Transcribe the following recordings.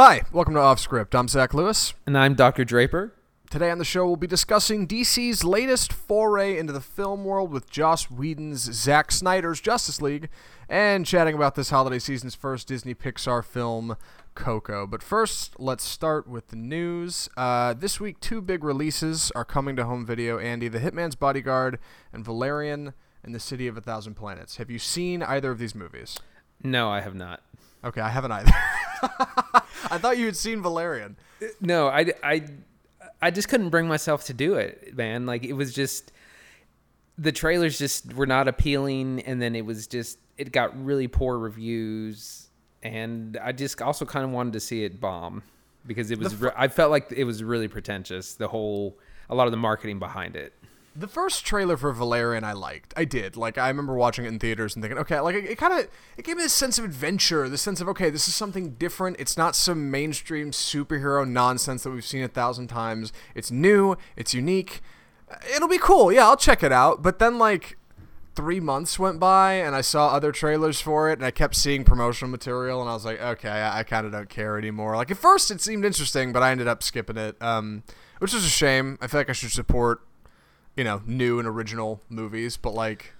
Hi, welcome to Off Script. I'm Zach Lewis. And I'm Dr. Draper. Today on the show, we'll be discussing DC's latest foray into the film world with Joss Whedon's Zack Snyder's Justice League, and chatting about this holiday season's first Disney Pixar film, Coco. But first, let's start with the news. Uh, this week, two big releases are coming to home video Andy, The Hitman's Bodyguard, and Valerian and the City of a Thousand Planets. Have you seen either of these movies? No, I have not. Okay, I haven't either. I thought you had seen Valerian. No, I, I, I just couldn't bring myself to do it, man. Like it was just the trailers just were not appealing, and then it was just it got really poor reviews, and I just also kind of wanted to see it bomb because it was. Fr- I felt like it was really pretentious. The whole a lot of the marketing behind it. The first trailer for Valerian I liked. I did. Like I remember watching it in theaters and thinking, okay, like it, it kind of it gave me this sense of adventure, this sense of okay, this is something different. It's not some mainstream superhero nonsense that we've seen a thousand times. It's new, it's unique. It'll be cool. Yeah, I'll check it out. But then like 3 months went by and I saw other trailers for it and I kept seeing promotional material and I was like, okay, I, I kind of don't care anymore. Like at first it seemed interesting, but I ended up skipping it. Um which is a shame. I feel like I should support you know, new and original movies, but like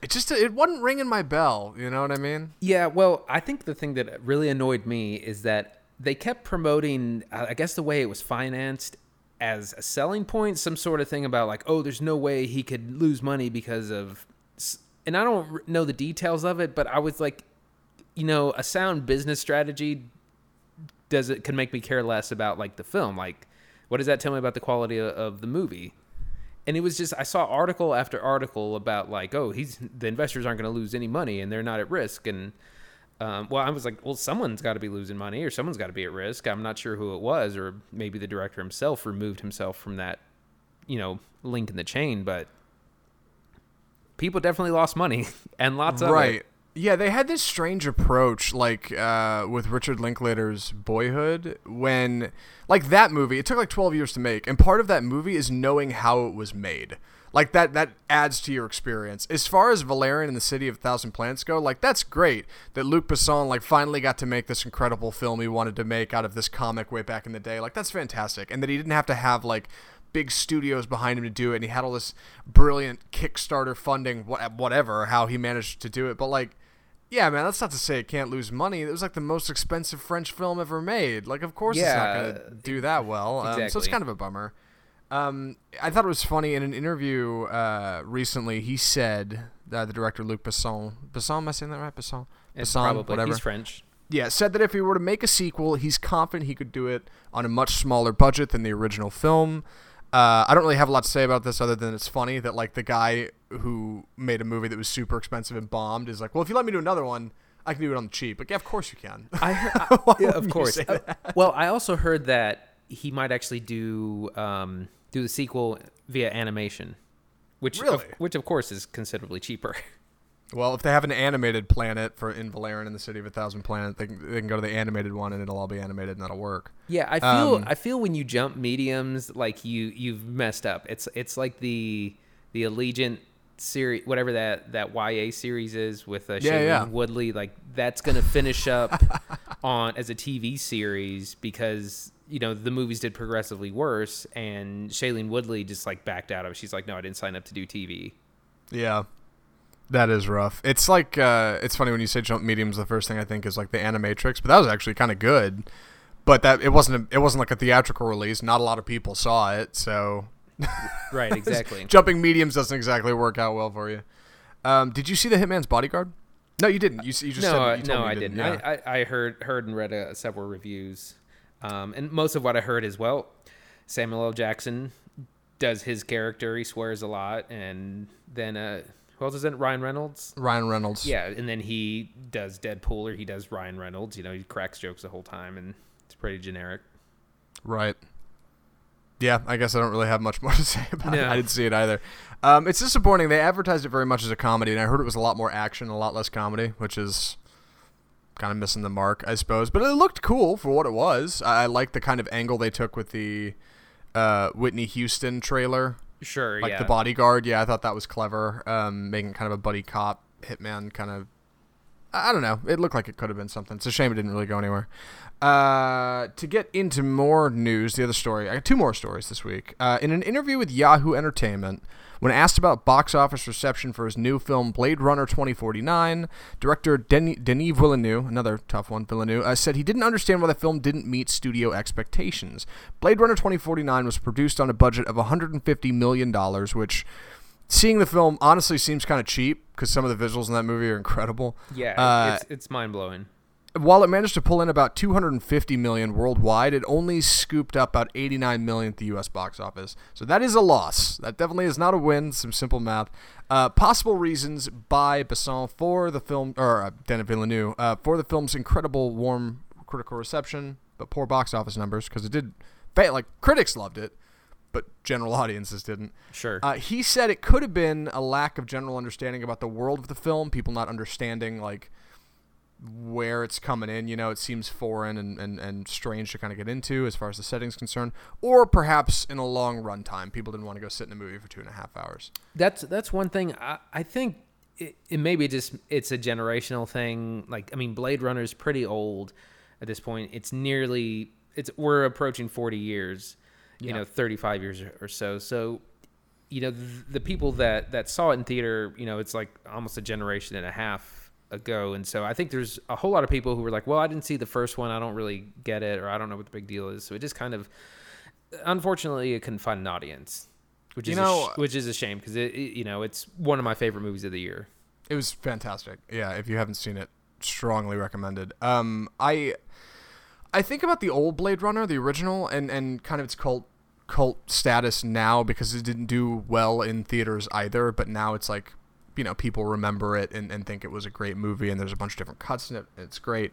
it just it wasn't ringing my bell, you know what I mean? Yeah, well, I think the thing that really annoyed me is that they kept promoting uh, I guess the way it was financed as a selling point, some sort of thing about like, oh, there's no way he could lose money because of and I don't know the details of it, but I was like, you know, a sound business strategy does it can make me care less about like the film. Like, what does that tell me about the quality of, of the movie? And it was just I saw article after article about like, oh, he's the investors aren't going to lose any money and they're not at risk. And um, well, I was like, well, someone's got to be losing money or someone's got to be at risk. I'm not sure who it was, or maybe the director himself removed himself from that, you know, link in the chain. But people definitely lost money and lots of right. it. Yeah, they had this strange approach, like uh, with Richard Linklater's Boyhood, when like that movie, it took like twelve years to make, and part of that movie is knowing how it was made. Like that, that adds to your experience. As far as Valerian and the City of Thousand Planets go, like that's great that Luc Besson like finally got to make this incredible film he wanted to make out of this comic way back in the day. Like that's fantastic, and that he didn't have to have like big studios behind him to do it, and he had all this brilliant Kickstarter funding, whatever, how he managed to do it. But like yeah, man, that's not to say it can't lose money. It was like the most expensive French film ever made. Like, of course, yeah, it's not going to do that well. Exactly. Um, so it's kind of a bummer. Um, I thought it was funny in an interview uh, recently. He said uh, the director Luc Besson, Besson, am I saying that right? Besson, it's Besson, probably. whatever. He's French. Yeah, said that if he were to make a sequel, he's confident he could do it on a much smaller budget than the original film. Uh, I don't really have a lot to say about this other than it's funny that like the guy who made a movie that was super expensive and bombed is like, well, if you let me do another one, I can do it on the cheap. But yeah, of course you can. I heard, I, yeah, of course. Uh, well, I also heard that he might actually do um, do the sequel via animation, which really? of, which of course is considerably cheaper. Well, if they have an animated planet for in Valerian in the City of a Thousand Planets, they can, they can go to the animated one and it'll all be animated and that'll work. Yeah, I feel um, I feel when you jump mediums, like you you've messed up. It's it's like the the Allegiant series, whatever that that YA series is with uh, yeah, yeah. Woodley. Like that's gonna finish up on as a TV series because you know the movies did progressively worse, and Shailene Woodley just like backed out of. it. She's like, no, I didn't sign up to do TV. Yeah. That is rough. It's like uh, it's funny when you say jump mediums. The first thing I think is like the Animatrix, but that was actually kind of good. But that it wasn't a, it wasn't like a theatrical release. Not a lot of people saw it, so right, exactly. Jumping mediums doesn't exactly work out well for you. Um, did you see the Hitman's Bodyguard? No, you didn't. You, you just no, said you no, I didn't. Yeah. I, I heard heard and read uh, several reviews, um, and most of what I heard is well, Samuel L. Jackson does his character. He swears a lot, and then uh, who else is in it? Ryan Reynolds. Ryan Reynolds. Yeah, and then he does Deadpool or he does Ryan Reynolds. You know, he cracks jokes the whole time, and it's pretty generic. Right. Yeah, I guess I don't really have much more to say about no. it. I didn't see it either. Um, it's disappointing. They advertised it very much as a comedy, and I heard it was a lot more action, a lot less comedy, which is kind of missing the mark, I suppose. But it looked cool for what it was. I, I like the kind of angle they took with the uh, Whitney Houston trailer. Sure, like yeah. the bodyguard. Yeah, I thought that was clever. Um, making kind of a buddy cop hitman kind of. I don't know. It looked like it could have been something. It's a shame it didn't really go anywhere. Uh, to get into more news, the other story, I got two more stories this week. Uh, in an interview with Yahoo Entertainment, when asked about box office reception for his new film Blade Runner 2049, director Denis, Denis Villeneuve, another tough one, Villeneuve, uh, said he didn't understand why the film didn't meet studio expectations. Blade Runner 2049 was produced on a budget of $150 million, which seeing the film honestly seems kind of cheap because some of the visuals in that movie are incredible. Yeah, Uh, it's it's mind blowing. While it managed to pull in about 250 million worldwide, it only scooped up about 89 million at the U.S. box office. So that is a loss. That definitely is not a win. Some simple math. Uh, possible reasons by Besson for the film, or uh, Denis Villeneuve uh, for the film's incredible warm critical reception, but poor box office numbers because it did. Like critics loved it, but general audiences didn't. Sure. Uh, he said it could have been a lack of general understanding about the world of the film, people not understanding like where it's coming in. You know, it seems foreign and, and, and strange to kind of get into as far as the setting's concerned, or perhaps in a long run time, people didn't want to go sit in a movie for two and a half hours. That's that's one thing. I, I think it, it maybe just it's a generational thing. Like I mean, Blade Runner is pretty old at this point. It's nearly it's we're approaching forty years. You Yeah. know, thirty five years or- so. So. You know the, the people that, that saw it in theater. You know it's like almost a generation and a half ago, and so I think there's a whole lot of people who were like, "Well, I didn't see the first one. I don't really get it, or I don't know what the big deal is." So it just kind of, unfortunately, it couldn't find an audience, which You is know- a sh- which is a shame because it, it- you know it's one of my favorite movies of the year. It was fantastic. Yeah, if you haven't seen it, strongly recommended. Um, I I think about the old Blade Runner, the original, and and kind of its cult cult status now because it didn't do well in theaters either. But now it's like, you know, people remember it and, and think it was a great movie, and there's a bunch of different cuts in it. and It's great,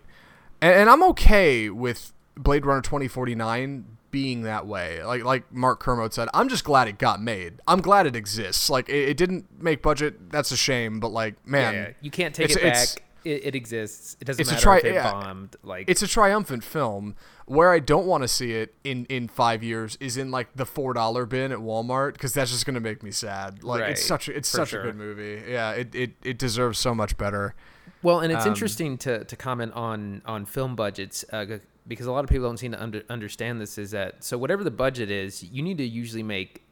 and, and I'm okay with Blade Runner 2049 being that way. Like like Mark Kermode said, I'm just glad it got made. I'm glad it exists. Like it, it didn't make budget. That's a shame, but like man, yeah, you can't take it back. It, it exists. It doesn't it's a matter tri- if it yeah. bombed. Like it's a triumphant film. Where I don't want to see it in in five years is in like the four dollar bin at Walmart because that's just gonna make me sad. Like Right, it's such a, it's such sure. a good movie. Yeah, it, it it deserves so much better. Well, and it's Um, interesting to, to comment on on film budgets uh, because a lot of people don't seem to under, understand this. Is that so? Whatever the budget is, you need to usually make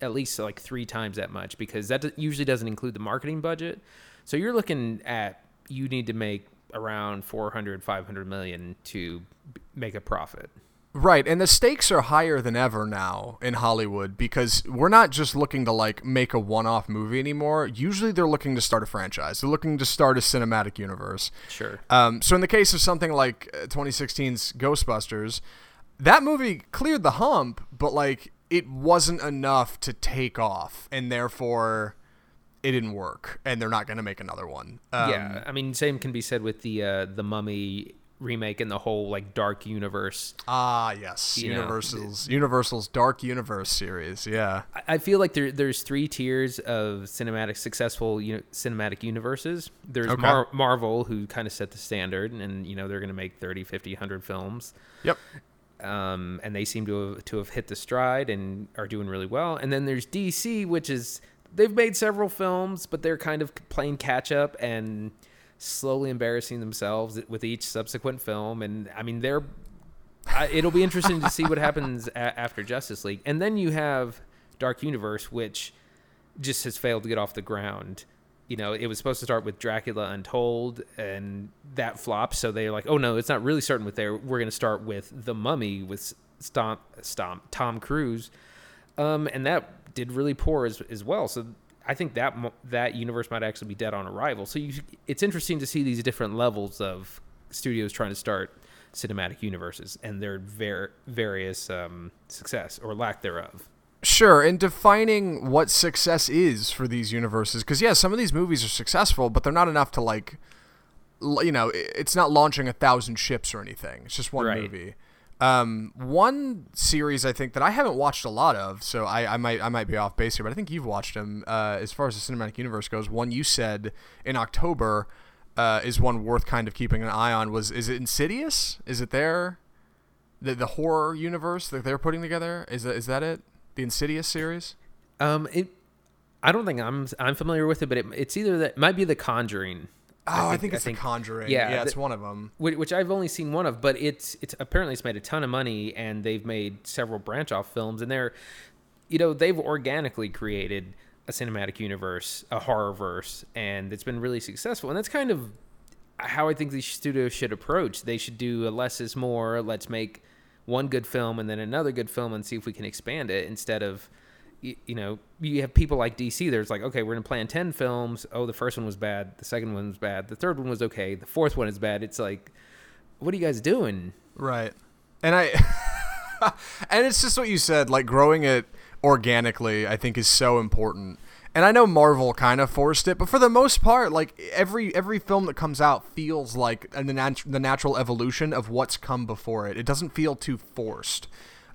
at least like three times that much because that usually doesn't include the marketing budget. So you're looking at you need to make around 400 500 million to make a profit. Right, and the stakes are higher than ever now in Hollywood because we're not just looking to like make a one-off movie anymore. Usually, they're looking to start a franchise. They're looking to start a cinematic universe. Sure. Um, so in the case of something like uh, 2016's Ghostbusters, that movie cleared the hump, but like it wasn't enough to take off, and therefore it didn't work, and they're not going to make another one. Um, yeah, I mean, same can be said with the uh, the Mummy remake and the whole like dark universe. Ah, yes, You know, Universal's Universal's Dark Universe series. Yeah. I- I feel like there there's three tiers of cinematic successful you know, cinematic universes. There's Okay. Mar- Marvel who kind of set the standard and you know they're going to make 30, 50, 100 films. Yep. Um, and they seem to have, to have hit the stride and are doing really well. And then there's DC which is they've made several films but they're kind of playing catch up and slowly embarrassing themselves with each subsequent film and I mean they're I, it'll be interesting to see what happens a- after Justice League. And then you have Dark Universe, which just has failed to get off the ground. You know, it was supposed to start with Dracula Untold, and that flopped. So they're like, "Oh no, it's not really starting with there. We're going to start with The Mummy with Stomp, Stomp, Tom Cruise," um, and that did really poor as, as well. So I think that that universe might actually be dead on arrival. So you, it's interesting to see these different levels of studios trying to start cinematic universes and their ver- various um, success or lack thereof. Sure, and defining what success is for these universes, because yeah, some of these movies are successful, but they're not enough to like, you know, it's not launching a thousand ships or anything. It's just one Right. movie. Um, one series I think that I haven't watched a lot of, so I, I might I might be off base here, but I think you've watched them. Uh, as far as the cinematic universe goes, one you said in October uh, is one worth kind of keeping an eye on. Was is it Insidious? Is it there? The the horror universe that they're putting together is that is that it? The Insidious series. Um, it, I don't think I'm I'm familiar with it, but it, it's either that it might be The Conjuring. Oh, I think, it's The Conjuring. yeah, Yeah, it's the- one of them. which, which I've only seen one of, but it's it's apparently it's made a ton of money, and they've made several branch off films, and they're, you know, they've organically created a cinematic universe, a horror verse, and it's been really successful, and that's kind of how I think these studios should approach. They should do a less is more. Let's make one good film and then another good film and see if we can expand it instead of. Y- You know, you have people like DC. There's like, okay, we're gonna plan ten films. Oh, the first one was bad. The second one was bad. The third one was okay. The fourth one is bad. It's like, what are you guys doing? Right. And I and it's just what you said, like growing it organically, I think is so important. And I know Marvel kind of forced it, but for the most part, like every every film that comes out feels like the, the natural evolution of what's come before it. It doesn't feel too forced.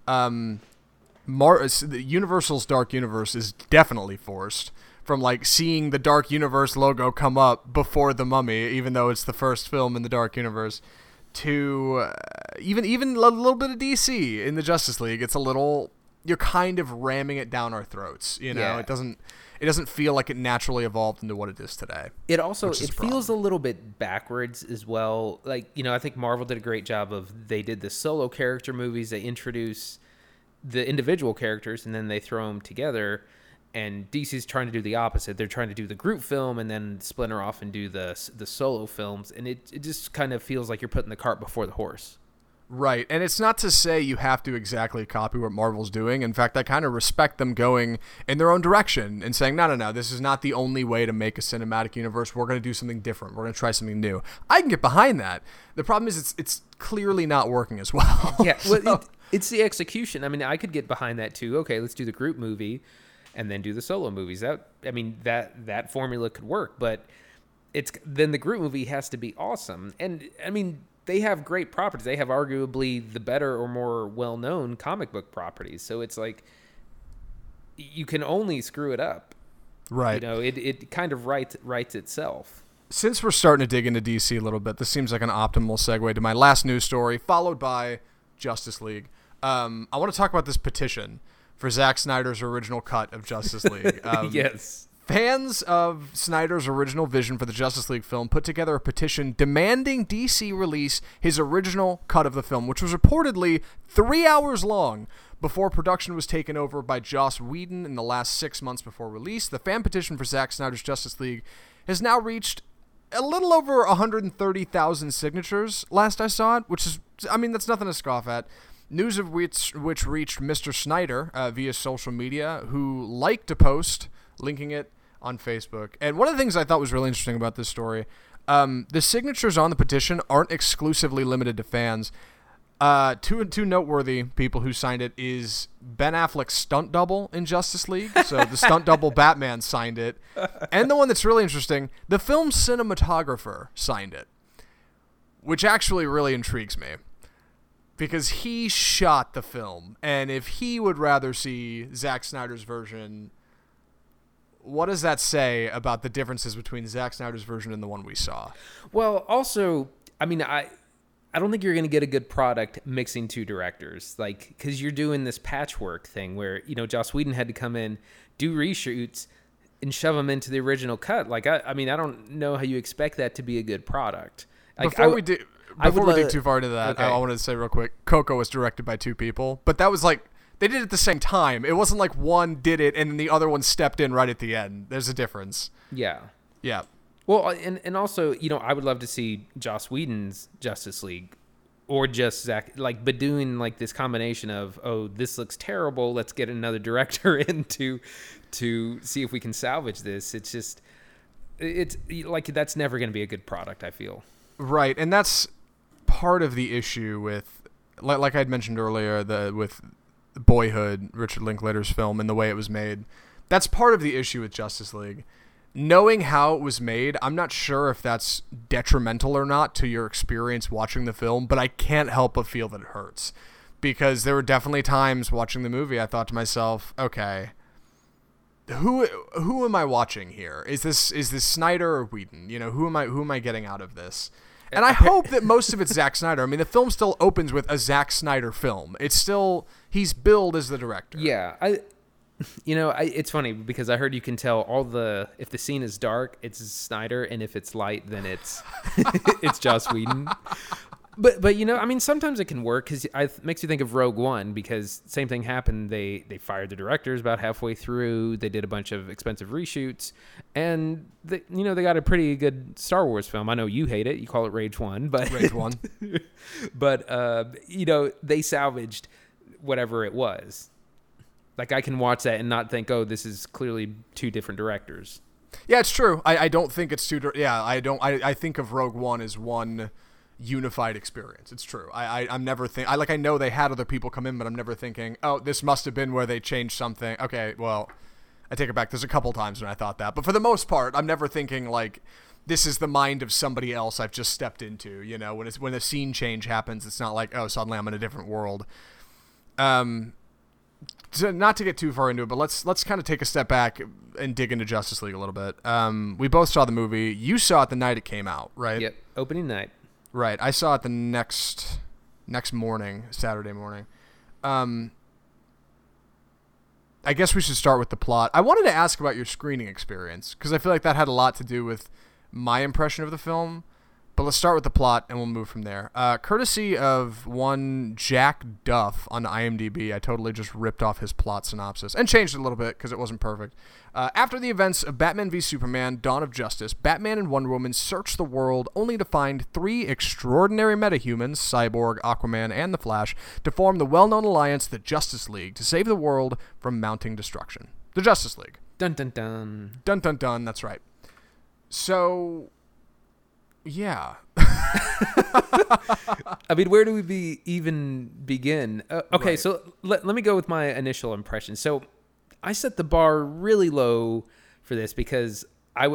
Um, Mar- the Universal's Dark Universe is definitely forced from like seeing the Dark Universe logo come up before the Mummy, even though it's the first film in the Dark Universe, to uh, even even a little bit of DC in the Justice League. It's a little you're kind of ramming it down our throats. You know, Yeah. it doesn't it doesn't feel like it naturally evolved into what it is today. It also it a feels a little bit backwards as well. Like you know, I think Marvel did a great job of they did the solo character movies. They introduce the individual characters and then they throw them together. And DC's trying to do the opposite. They're trying to do the group film and then splinter off and do the the solo films. And it it just kind of feels like you're putting the cart before the horse. Right. And it's not to say you have to exactly copy what Marvel's doing. In fact, I kind of respect them going in their own direction and saying, no, no, no, this is not the only way to make a cinematic universe. We're going to do something different. We're going to try something new. I can get behind that. The problem is it's it's clearly not working as well. Yeah, well, it, it's the execution. I mean, I could get behind that too. Okay, let's do the group movie, and then do the solo movies. That I mean, that that formula could work, but it's then the group movie has to be awesome. And I mean, they have great properties. They have arguably the better or more well-known comic book properties. So it's like you can only screw it up. right. You know, it it kind of writes writes itself. Since we're starting to dig into DC a little bit, this seems like an optimal segue to my last news story, followed by Justice League. Um, I want to talk about this petition for Zack Snyder's original cut of Justice League. Um, yes. Fans of Snyder's original vision for the Justice League film put together a petition demanding DC release his original cut of the film, which was reportedly three hours long before production was taken over by Joss Whedon in the last six months before release. The fan petition for Zack Snyder's Justice League has now reached a little over 130,000 signatures last I saw it, which is, I mean, that's nothing to scoff at. News of which, which reached Mr. Snyder uh, via social media, who liked a post linking it on Facebook. And one of the things I thought was really interesting about this story, um, the signatures on the petition aren't exclusively limited to fans. Uh, two two noteworthy people who signed it is Ben Affleck's stunt double in Justice League. So the stunt double Batman signed it, and the one that's really interesting, the film cinematographer signed it, which actually really intrigues me because he shot the film, and if he would rather see Zack Snyder's version, what does that say about the differences between Zack Snyder's version and the one we saw? Well, also, I mean, I I don't think you're going to get a good product mixing two directors, like because you're doing this patchwork thing where you know Joss Whedon had to come in, do reshoots, and shove them into the original cut. Like I, I mean, I don't know how you expect that to be a good product. Like, before I- we do, I before we dig too far into that, Okay. I, I wanted to say real quick: Coco was directed by two people, but that was like they did it at the same time. It wasn't like one did it and then the other one stepped in right at the end. There's a difference. yeah. Yeah. Well, uh, and and also, you know, I would love to see Joss Whedon's Justice League, or just Zach, like, but doing like this combination of, oh, this looks terrible. Let's get another director in to to see if we can salvage this. It's just, it's like that's never going to be a good product. I feel. Right, and that's part of the issue with, like, like I had mentioned earlier, the with Boyhood, Richard Linklater's film, and the way it was made. That's part of the issue with Justice League. Knowing how it was made, I'm not sure if that's detrimental or not to your experience watching the film, but I can't help but feel that it hurts. Because there were definitely times watching the movie I thought to myself, okay, who who am I watching here? Is this is this Snyder or Whedon? You know, who am I who am I getting out of this? And I hope that most of it's Zack Snyder. I mean, the film still opens with a Zack Snyder film. It's still he's billed as the director. Yeah, I You know, I, it's funny because I heard you can tell all the if the scene is dark, it's Snyder, and if it's light, then it's it's Joss Whedon. But but you know, I mean, sometimes it can work because it makes you think of Rogue One because same thing happened. They they fired the directors about halfway through. They did a bunch of expensive reshoots, and they, you know they got a pretty good Star Wars film. I know you hate it. You call it Rage One, but Rage One. but uh, you know they salvaged whatever it was. Like I can watch that and not think, oh, this is clearly two different directors. Yeah, it's true. I, I don't think it's two. Yeah, I don't. I, I think of Rogue One as one unified experience. It's true. I, I am never think I like I know they had other people come in, but I'm never thinking, oh, this must have been where they changed something. Okay, well, I take it back. There's a couple times when I thought that, but for the most part, I'm never thinking like this is the mind of somebody else I've just stepped into. You know, when it's when a scene change happens, it's not like oh suddenly I'm in a different world. Um, to, not to get too far into it, but let's let's kind of take a step back and dig into Justice League a little bit. Um, we both saw the movie. You saw it the night it came out, right? Yep, opening night. Right. I saw it the next next morning, Saturday morning. Um, I guess we should start with the plot. I wanted to ask about your screening experience because I feel like that had a lot to do with my impression of the film. But let's start with the plot and we'll move from there. Uh, courtesy of one Jack Duff on IMDb, I totally just ripped off his plot synopsis and changed it a little bit because it wasn't perfect. Uh, after the events of Batman v Superman Dawn of Justice, Batman and Wonder Woman search the world only to find three extraordinary metahumans, Cyborg, Aquaman, and The Flash, to form the well known alliance, the Justice League, to save the world from mounting destruction. The Justice League. Dun dun dun. Dun dun dun, that's right. So yeah. I mean, where do we be even begin? Uh, okay, Right. so let, let me go with my initial impression. So I set the bar really low for this because i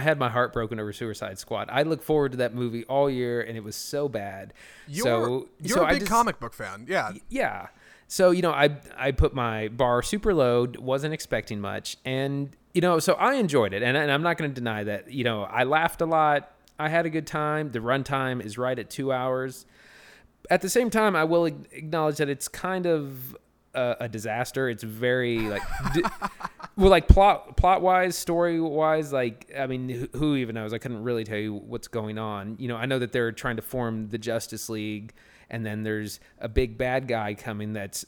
had my heart broken over Suicide Squad. I look forward to that movie all year, and it was so bad. You're, so you're so a I big just- comic book fan. Yeah. yeah. So you know, I I put my bar super low, wasn't expecting much, and you know, so I enjoyed it, and, and I'm not going to deny that. You know, I laughed a lot. I had a good time. The runtime is right at two hours. At the same time, I will acknowledge that it's kind of a, a disaster. It's very like, di- well, like plot plot wise, story wise. Like, I mean, who, who even knows? I couldn't really tell you what's going on. You know, I know that they're trying to form the Justice League, and then there's a big bad guy coming that's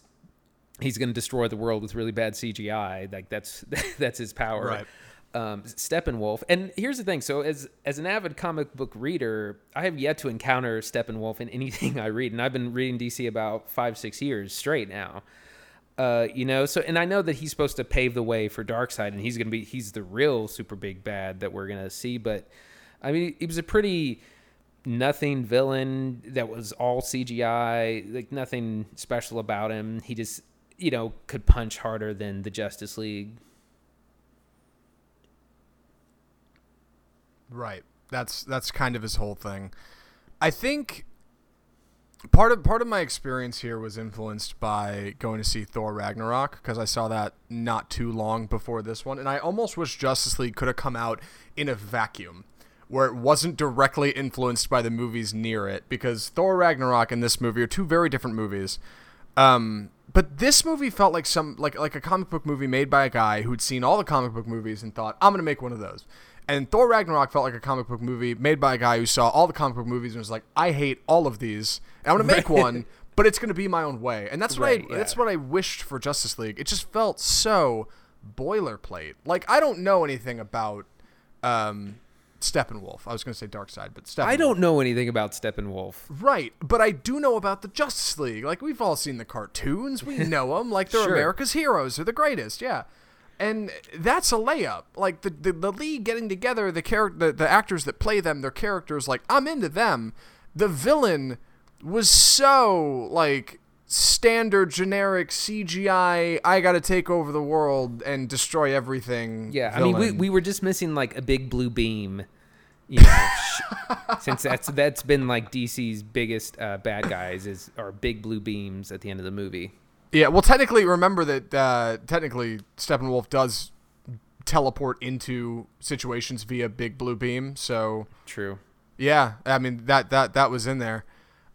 he's going to destroy the world with really bad CGI. Like that's that's his power. Right. Um, Steppenwolf. And here's the thing. So as as an avid comic book reader, I have yet to encounter Steppenwolf in anything I read, and I've been reading DC about five six years straight now. Uh, you know, so and I know that he's supposed to pave the way for Darkseid, and he's gonna be he's the real super big bad that we're gonna see. But I mean, he was a pretty nothing villain that was all CGI, like nothing special about him. He just you know could punch harder than the Justice League. Right. That's that's kind of his whole thing. I think part of part of my experience here was influenced by going to see Thor Ragnarok because I saw that not too long before this one, and I almost wish Justice League could have come out in a vacuum where it wasn't directly influenced by the movies near it because Thor Ragnarok and this movie are two very different movies. Um, but this movie felt like some like like a comic book movie made by a guy who'd seen all the comic book movies and thought, I'm gonna make one of those. And Thor Ragnarok felt like a comic book movie made by a guy who saw all the comic book movies and was like, I hate all of these. I'm gonna make one, but it's gonna be my own way. And that's what Right, I yeah. that's what I wished for Justice League. It just felt so boilerplate. Like I don't know anything about um Steppenwolf. I was gonna say Dark Side, but Steppenwolf. I don't know anything about Steppenwolf. Right, but I do know about the Justice League. Like we've all seen the cartoons, we know them. Like they're Sure. America's heroes. They're the greatest. Yeah, and that's a layup. Like the the, the league getting together, the character, the, the actors that play them, their characters. Like I'm into them. The villain was so like standard generic CGI. I got to take over the world and destroy everything. Yeah, I mean, we, we were just missing like a big blue beam, you know, since that's that's been like DC's biggest uh, bad guys is are big blue beams at the end of the movie. Yeah, well, technically, remember that uh, technically Steppenwolf does teleport into situations via big blue beam. So True. yeah, I mean that that that was in there.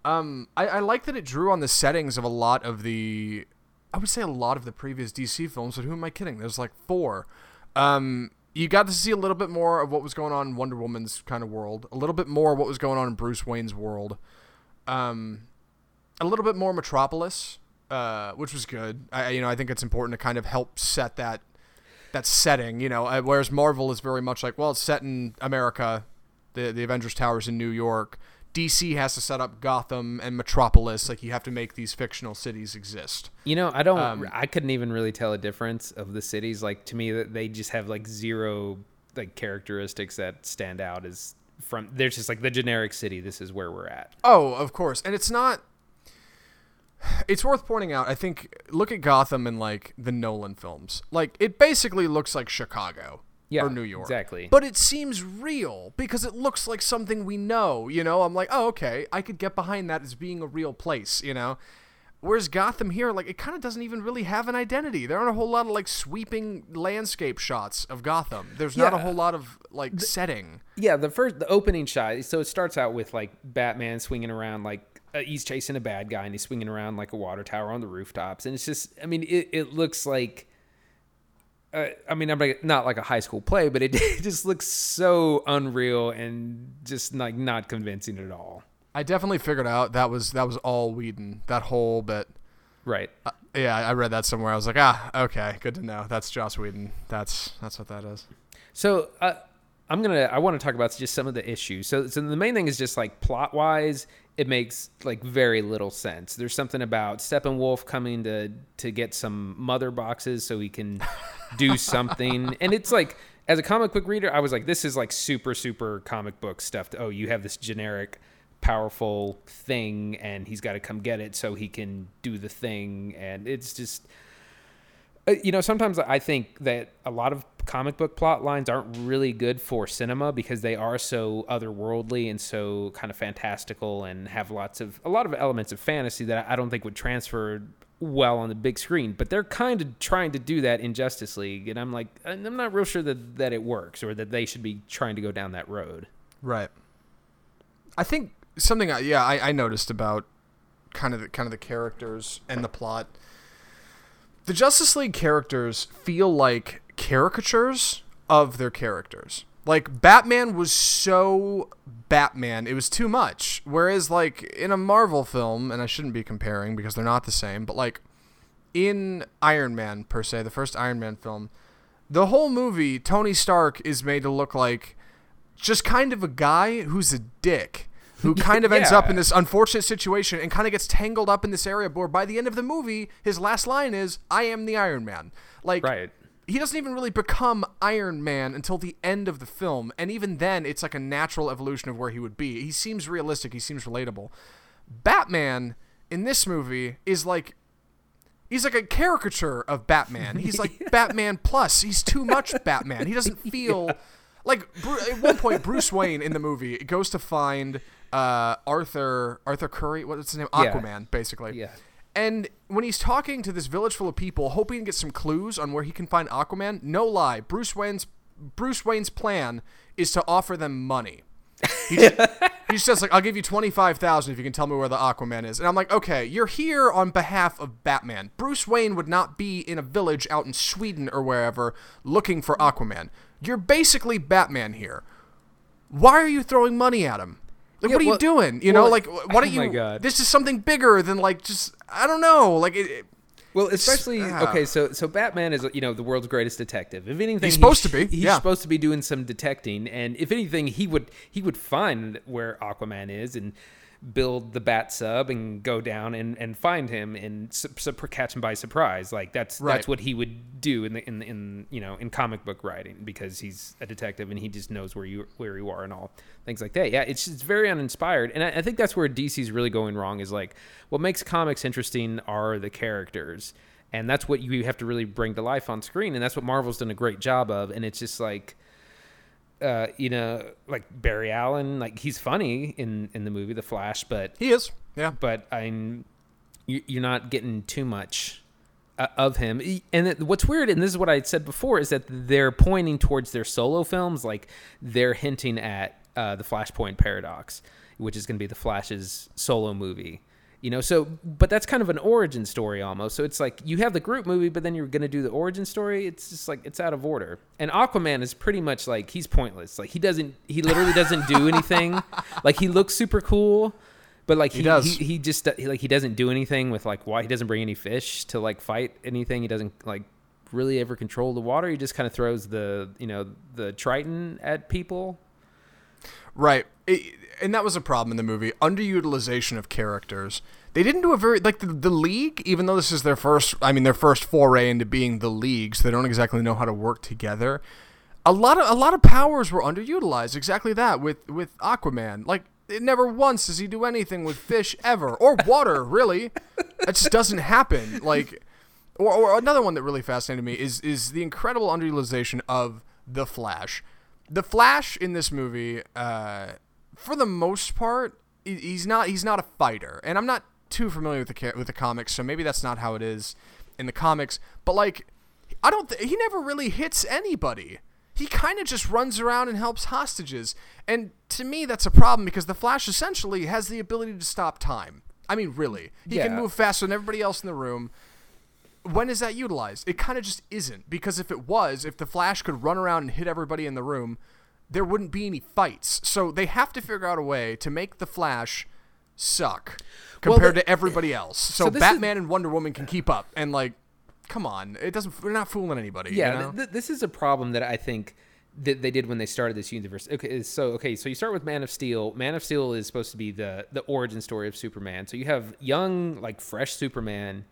Um, I, I like that it drew on the settings of a lot of the I would say a lot of the previous DC films, but who am I kidding? There's like four. Um, you got to see a little bit more of what was going on in Wonder Woman's kind of world, a little bit more of what was going on in Bruce Wayne's world, um, a little bit more Metropolis, uh, which was good. I, you know, I think it's important to kind of help set that that setting. You know, uh, whereas Marvel is very much like, well, it's set in America, the the Avengers Towers in New York. DC has to set up Gotham and Metropolis. Like you have to make these fictional cities exist. You know, I don't. Um, I couldn't even really tell a difference of the cities. Like to me, that they just have like zero like characteristics that stand out as from. There's just like the generic city. This is where we're at. Oh, of course. And it's not it's worth pointing out, I think look at Gotham and like the Nolan films. Like it basically looks like Chicago Yeah, or New York. exactly. But it seems real because it looks like something we know, you know? I'm like, "Oh, okay. I could get behind that as being a real place, you know?" Whereas Gotham here, like, it kind of doesn't even really have an identity. There aren't a whole lot of like sweeping landscape shots of Gotham. There's not a whole lot of like setting. Yeah, the first the opening shot. So it starts out with like Batman swinging around like uh, he's chasing a bad guy and he's swinging around like a water tower on the rooftops, and it's just I mean it, it looks like. Uh, I mean, I'm like, not like a high school play, but it, it just looks so unreal and just like not convincing at all. I definitely figured out that was that was all Whedon. That whole bit. Right. Uh, yeah, I read that somewhere. I was like, ah, okay, good to know. That's Joss Whedon. That's that's what that is. So uh, I'm gonna I want to talk about just some of the issues. So so the main thing is just like plot wise, it makes like very little sense. There's something about Steppenwolf coming to to get some mother boxes so he can do something, and it's like. As a comic book reader, I was like, "This is like super, super comic book stuff." Oh, you have this generic, powerful thing, and he's got to come get it so he can do the thing, and it's just Uh, you know, sometimes I think that a lot of comic book plot lines aren't really good for cinema because they are so otherworldly and so kind of fantastical and have lots of a lot of elements of fantasy that I don't think would transfer well on the big screen. But they're kind of trying to do that in Justice League, and I'm like, I'm not real sure that that it works or that they should be trying to go down that road. Right. I think something. I, yeah, I, I noticed about kind of the, kind of the characters and the plot. The Justice League characters feel like caricatures of their characters. Like Batman was so Batman, it was too much. Whereas like in a Marvel film, and I shouldn't be comparing because they're not the same, but like in Iron Man per se, the first Iron Man film, the whole movie Tony Stark is made to look like just kind of a guy who's a dick who kind of ends up in this unfortunate situation and kind of gets tangled up in this area where by the end of the movie his last line is i am the iron man like Right. he doesn't even really become iron man until the end of the film and even then it's like a natural evolution of where he would be he seems realistic he seems relatable batman in this movie is like He's like a caricature of Batman. He's like Batman plus. He's too much Batman. He doesn't feel like at one point Bruce Wayne in the movie goes to find uh, Arthur Arthur Curry. What's his name? Yeah. Aquaman, basically. Yeah. And when he's talking to this village full of people, hoping to get some clues on where he can find Aquaman, no lie, Bruce Wayne's Bruce Wayne's plan is to offer them money. He just, he just says like, "I'll give you twenty five thousand if you can tell me where the Aquaman is." And I'm like, "Okay, you're here on behalf of Batman. Bruce Wayne would not be in a village out in Sweden or wherever looking for Aquaman. You're basically Batman here. Why are you throwing money at him? Like, Yeah, what are well- you doing? You know, like, wh- what are oh you? my God. This is something bigger than like just I don't know. Like, it, it- Well, especially ah. okay. So, so Batman is you know the world's greatest detective. If anything, He's supposed to sh- be, He's yeah. supposed to be doing some detecting, and if anything, he would he would find where Aquaman is and build the bat sub and go down and, and find him and su- su- catch him by surprise. Like that's Right. that's what he would do in the in in you know in comic book writing because he's a detective and he just knows where you where you are and all things like that. Yeah, it's it's very uninspired, and I, I think that's where DC's really going wrong. Is like what makes comics interesting are the characters, and that's what you have to really bring to life on screen, and that's what Marvel's done a great job of. And it's just like uh, you know, like Barry Allen, like he's funny in in the movie The Flash, but he is. Yeah. but I'm you- you're not getting too much uh, of him. And what's weird, and this is what I said before, is that they're pointing towards their solo films, like they're hinting at uh, the Flashpoint paradox, which is going to be the Flash's solo movie. You know, so but that's kind of an origin story almost. So it's like you have the group movie, but then you're gonna do the origin story. It's just like it's out of order. And Aquaman is pretty much like he's pointless. Like he doesn't, he literally doesn't do anything. like he looks super cool, but like he He does. he, he just he, like he doesn't do anything with like why he doesn't bring any fish to like fight anything. He doesn't like really ever control the water. He just kind of throws the you know the trident at people. Right. It, and that was a problem in the movie. Underutilization of characters. They didn't do a very like the, the league, even though this is their first I mean their first foray into being the league, so they don't exactly know how to work together. A lot of a lot of powers were underutilized. Exactly that with with Aquaman. Like it never once does he do anything with fish ever or water, really. That just doesn't happen. Like or, or another one that really fascinated me is is the incredible underutilization of the Flash. The Flash in this movie, uh, for the most part, he's not he's not a fighter, and I'm not too familiar with the with the comics, so maybe that's not how it is in the comics. But like, I don't th- he never really hits anybody. He kind of just runs around and helps hostages, and to me that's a problem because the Flash essentially has the ability to stop time. I mean, really, he can move faster than everybody else in the room when is that utilized? It kind of just isn't because if it was, if the Flash could run around and hit everybody in the room, there wouldn't be any fights. So they have to figure out a way to make the Flash suck compared the- to everybody else. So, so this is- Batman and Wonder Woman can keep up and like come on, it doesn't we're not fooling anybody, Yeah, you know? th- this is a problem that I think that they did when they started this universe. Okay, so okay, so you start with Man of Steel. Man of Steel is supposed to be the the origin story of Superman. So you have young, like fresh Superman,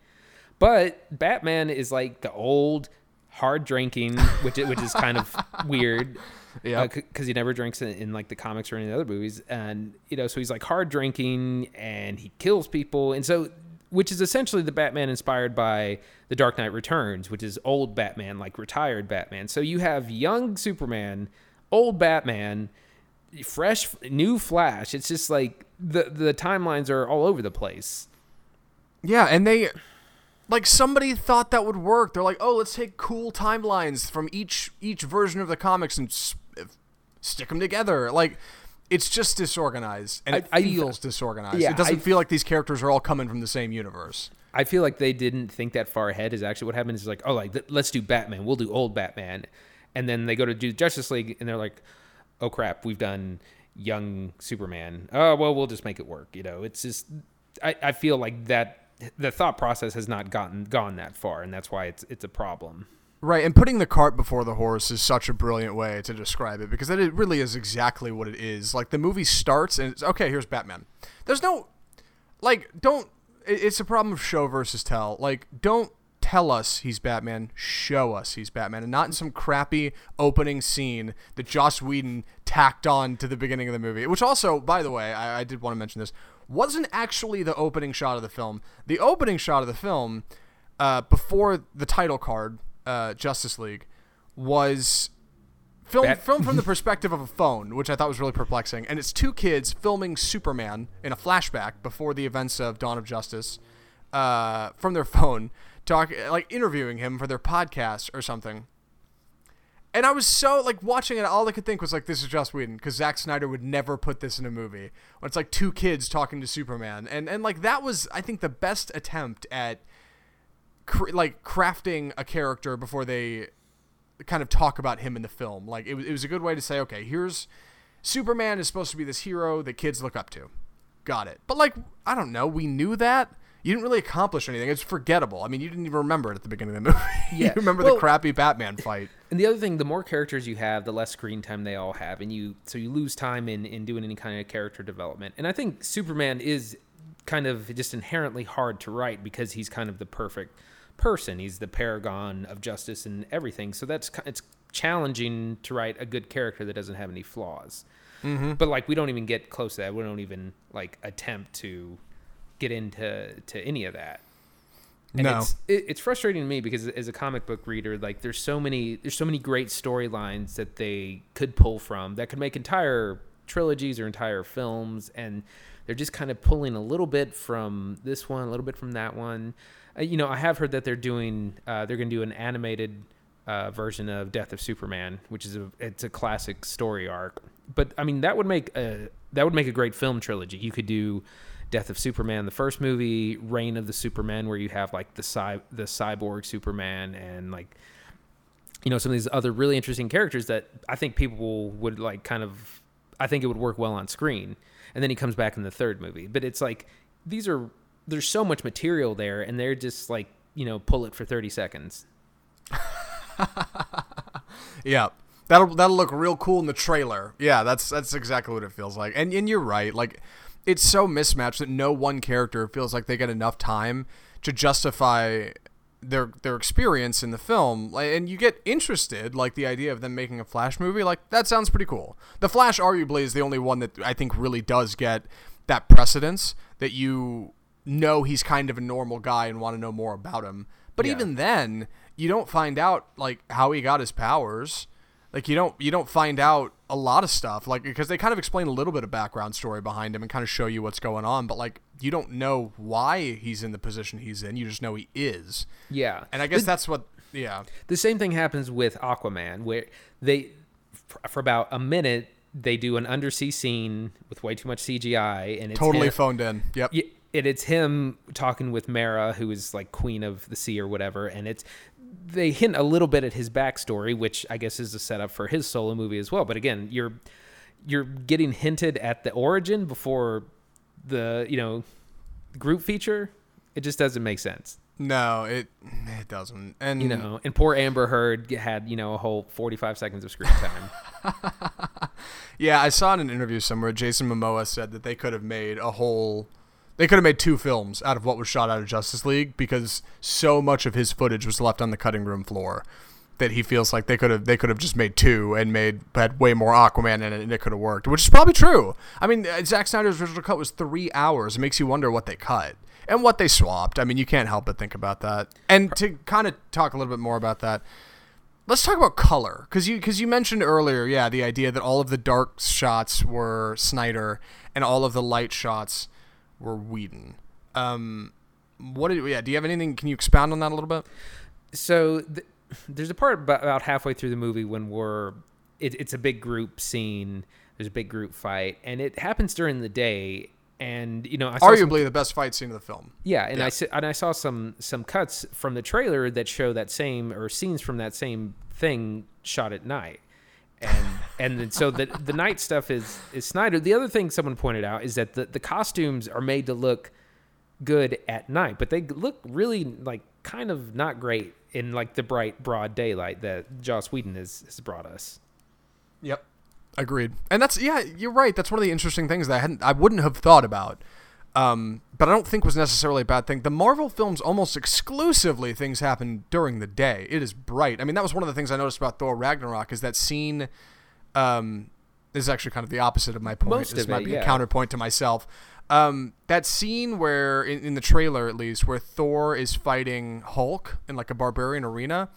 but Batman is like the old, hard drinking, which which is kind of weird. Yep. because uh, he never drinks in, in like the comics or any of the other movies, and you know, so he's like hard drinking and he kills people, and so which is essentially the Batman inspired by the Dark Knight Returns, which is old Batman, like retired Batman. So you have young Superman, old Batman, fresh new Flash. It's just like the the timelines are all over the place. Yeah, and they like somebody thought that would work. They're like, "Oh, let's take cool timelines from each each version of the comics and stick them together." Like it's just disorganized and it I- I- feels disorganized. Yeah, it doesn't I- feel like these characters are all coming from the same universe. I feel like they didn't think that far ahead. Is actually what happened. Is like, oh, like th- let's do Batman. We'll do old Batman, and then they go to do Justice League, and they're like, oh crap, we've done young Superman. Oh well, we'll just make it work. You know, it's just I, I feel like that the thought process has not gotten gone that far, and that's why it's it's a problem. Right, and putting the cart before the horse is such a brilliant way to describe it because it really is exactly what it is. Like the movie starts and it's okay, here's Batman. There's no like don't it's a problem of show versus tell. Like don't tell us he's Batman, show us he's Batman and not in some crappy opening scene that Joss Whedon tacked on to the beginning of the movie. Which also, by the way, I, I did want to mention this, wasn't actually the opening shot of the film. The opening shot of the film uh, before the title card, uh, Justice League, was filmed Bat- filmed from the perspective of a phone, which I thought was really perplexing. And it's two kids filming Superman in a flashback before the events of Dawn of Justice uh, from their phone, talk like interviewing him for their podcast or something. And I was so like watching it. All I could think was like, "This is Joss Whedon," because Zack Snyder would never put this in a movie. When it's like two kids talking to Superman, and and like that was, I think, the best attempt at cr- like crafting a character before they kind of talk about him in the film. Like it was, it was a good way to say, okay, here's Superman is supposed to be this hero that kids look up to. Got it. But like, I don't know, we knew that. You didn't really accomplish anything. It's forgettable. I mean, you didn't even remember it at the beginning of the movie. Yeah. you remember Well- the crappy Batman fight. And the other thing, the more characters you have, the less screen time they all have, and you so you lose time in in doing any kind of character development. And I think Superman is kind of just inherently hard to write because he's kind of the perfect person. He's the paragon of justice and everything. So that's it's challenging to write a good character that doesn't have any flaws. Mm-hmm. But like we don't even get close to that. We don't even like attempt to get into to any of that. And No. it's it, it's frustrating to me because as a comic book reader, like there's so many there's so many great storylines that they could pull from that could make entire trilogies or entire films, and they're just kind of pulling a little bit from this one, a little bit from that one. Uh, you know, I have heard that they're doing uh, they're going to do an animated uh, version of Death of Superman, which is a it's a classic story arc. But I mean, that would make a that would make a great film trilogy. You could do Death of Superman, the first movie, Reign of the Superman, where you have like the cy- the cyborg Superman and like you know some of these other really interesting characters that I think people would like kind of I think it would work well on screen. And then he comes back in the third movie. But it's like these are there's so much material there and they're just like, you know, pull it for 30 seconds. yeah. That'll that'll look real cool in the trailer. Yeah, that's that's exactly what it feels like. And and you're right. Like it's so mismatched that no one character feels like they get enough time to justify their their experience in the film and you get interested like the idea of them making a flash movie like that sounds pretty cool the flash arguably is the only one that i think really does get that precedence that you know he's kind of a normal guy and want to know more about him. But Yeah. even then you don't find out like how he got his powers. Like you don't you don't find out a lot of stuff like because they kind of explain a little bit of background story behind him and kind of show you what's going on but like you don't know why he's in the position he's in you just know he is. Yeah. and i guess that's what yeah. The same thing happens with Aquaman, where they, for, about a minute, they do an undersea scene with way too much CGI, and it's totally him, phoned in. Yep and it's him talking with Mera, who is like queen of the sea or whatever, and it's they hint a little bit at his backstory, which I guess is a setup for his solo movie as well. But again, you're you're getting hinted at the origin before the you know group feature. It just doesn't make sense. no it it doesn't and you know and poor amber heard had you know a whole 45 seconds of screen time Yeah, I saw in an interview somewhere Jason Momoa said that they could have made a whole they could have made two films out of what was shot out of Justice League because so much of his footage was left on the cutting room floor that he feels like they could have they could have just made two and made had way more Aquaman in it and it could have worked, which is probably true. I mean, uh, Zack Snyder's original cut was 3 hours. It makes you wonder what they cut and what they swapped. I mean, you can't help but think about that. And to kind of talk a little bit more about that, Let's talk about color, because you because you mentioned earlier, yeah, the idea that all of the dark shots were Snyder and all of the light shots were Whedon. Um, what? Did, yeah, do you have anything? Can you expound on that a little bit? so th- there's a part about, halfway through the movie when we're it, it's a big group scene there's a big group fight and it happens during the day and you know I saw some- Arguably the best fight scene of the film. Yeah, and Yeah. I and I saw some some cuts from the trailer that show that same or scenes from that same thing shot at night. And and so the the night stuff is is Snyder. The other thing someone pointed out is that the the costumes are made to look good at night, but they look really like kind of not great in like the bright broad daylight that Joss Whedon has, has brought us. Yep. Agreed. And that's yeah, you're right. That's one of the interesting things that I hadn't I wouldn't have thought about. Um, but I don't think was necessarily a bad thing. The Marvel films almost exclusively things happen during the day. It is bright. I mean, that was one of the things I noticed about Thor Ragnarok is that scene um this is actually kind of the opposite of my point. Most this might it, be yeah. a counterpoint to myself. Um, that scene where in, in the trailer at least where Thor is fighting Hulk in like a barbarian arena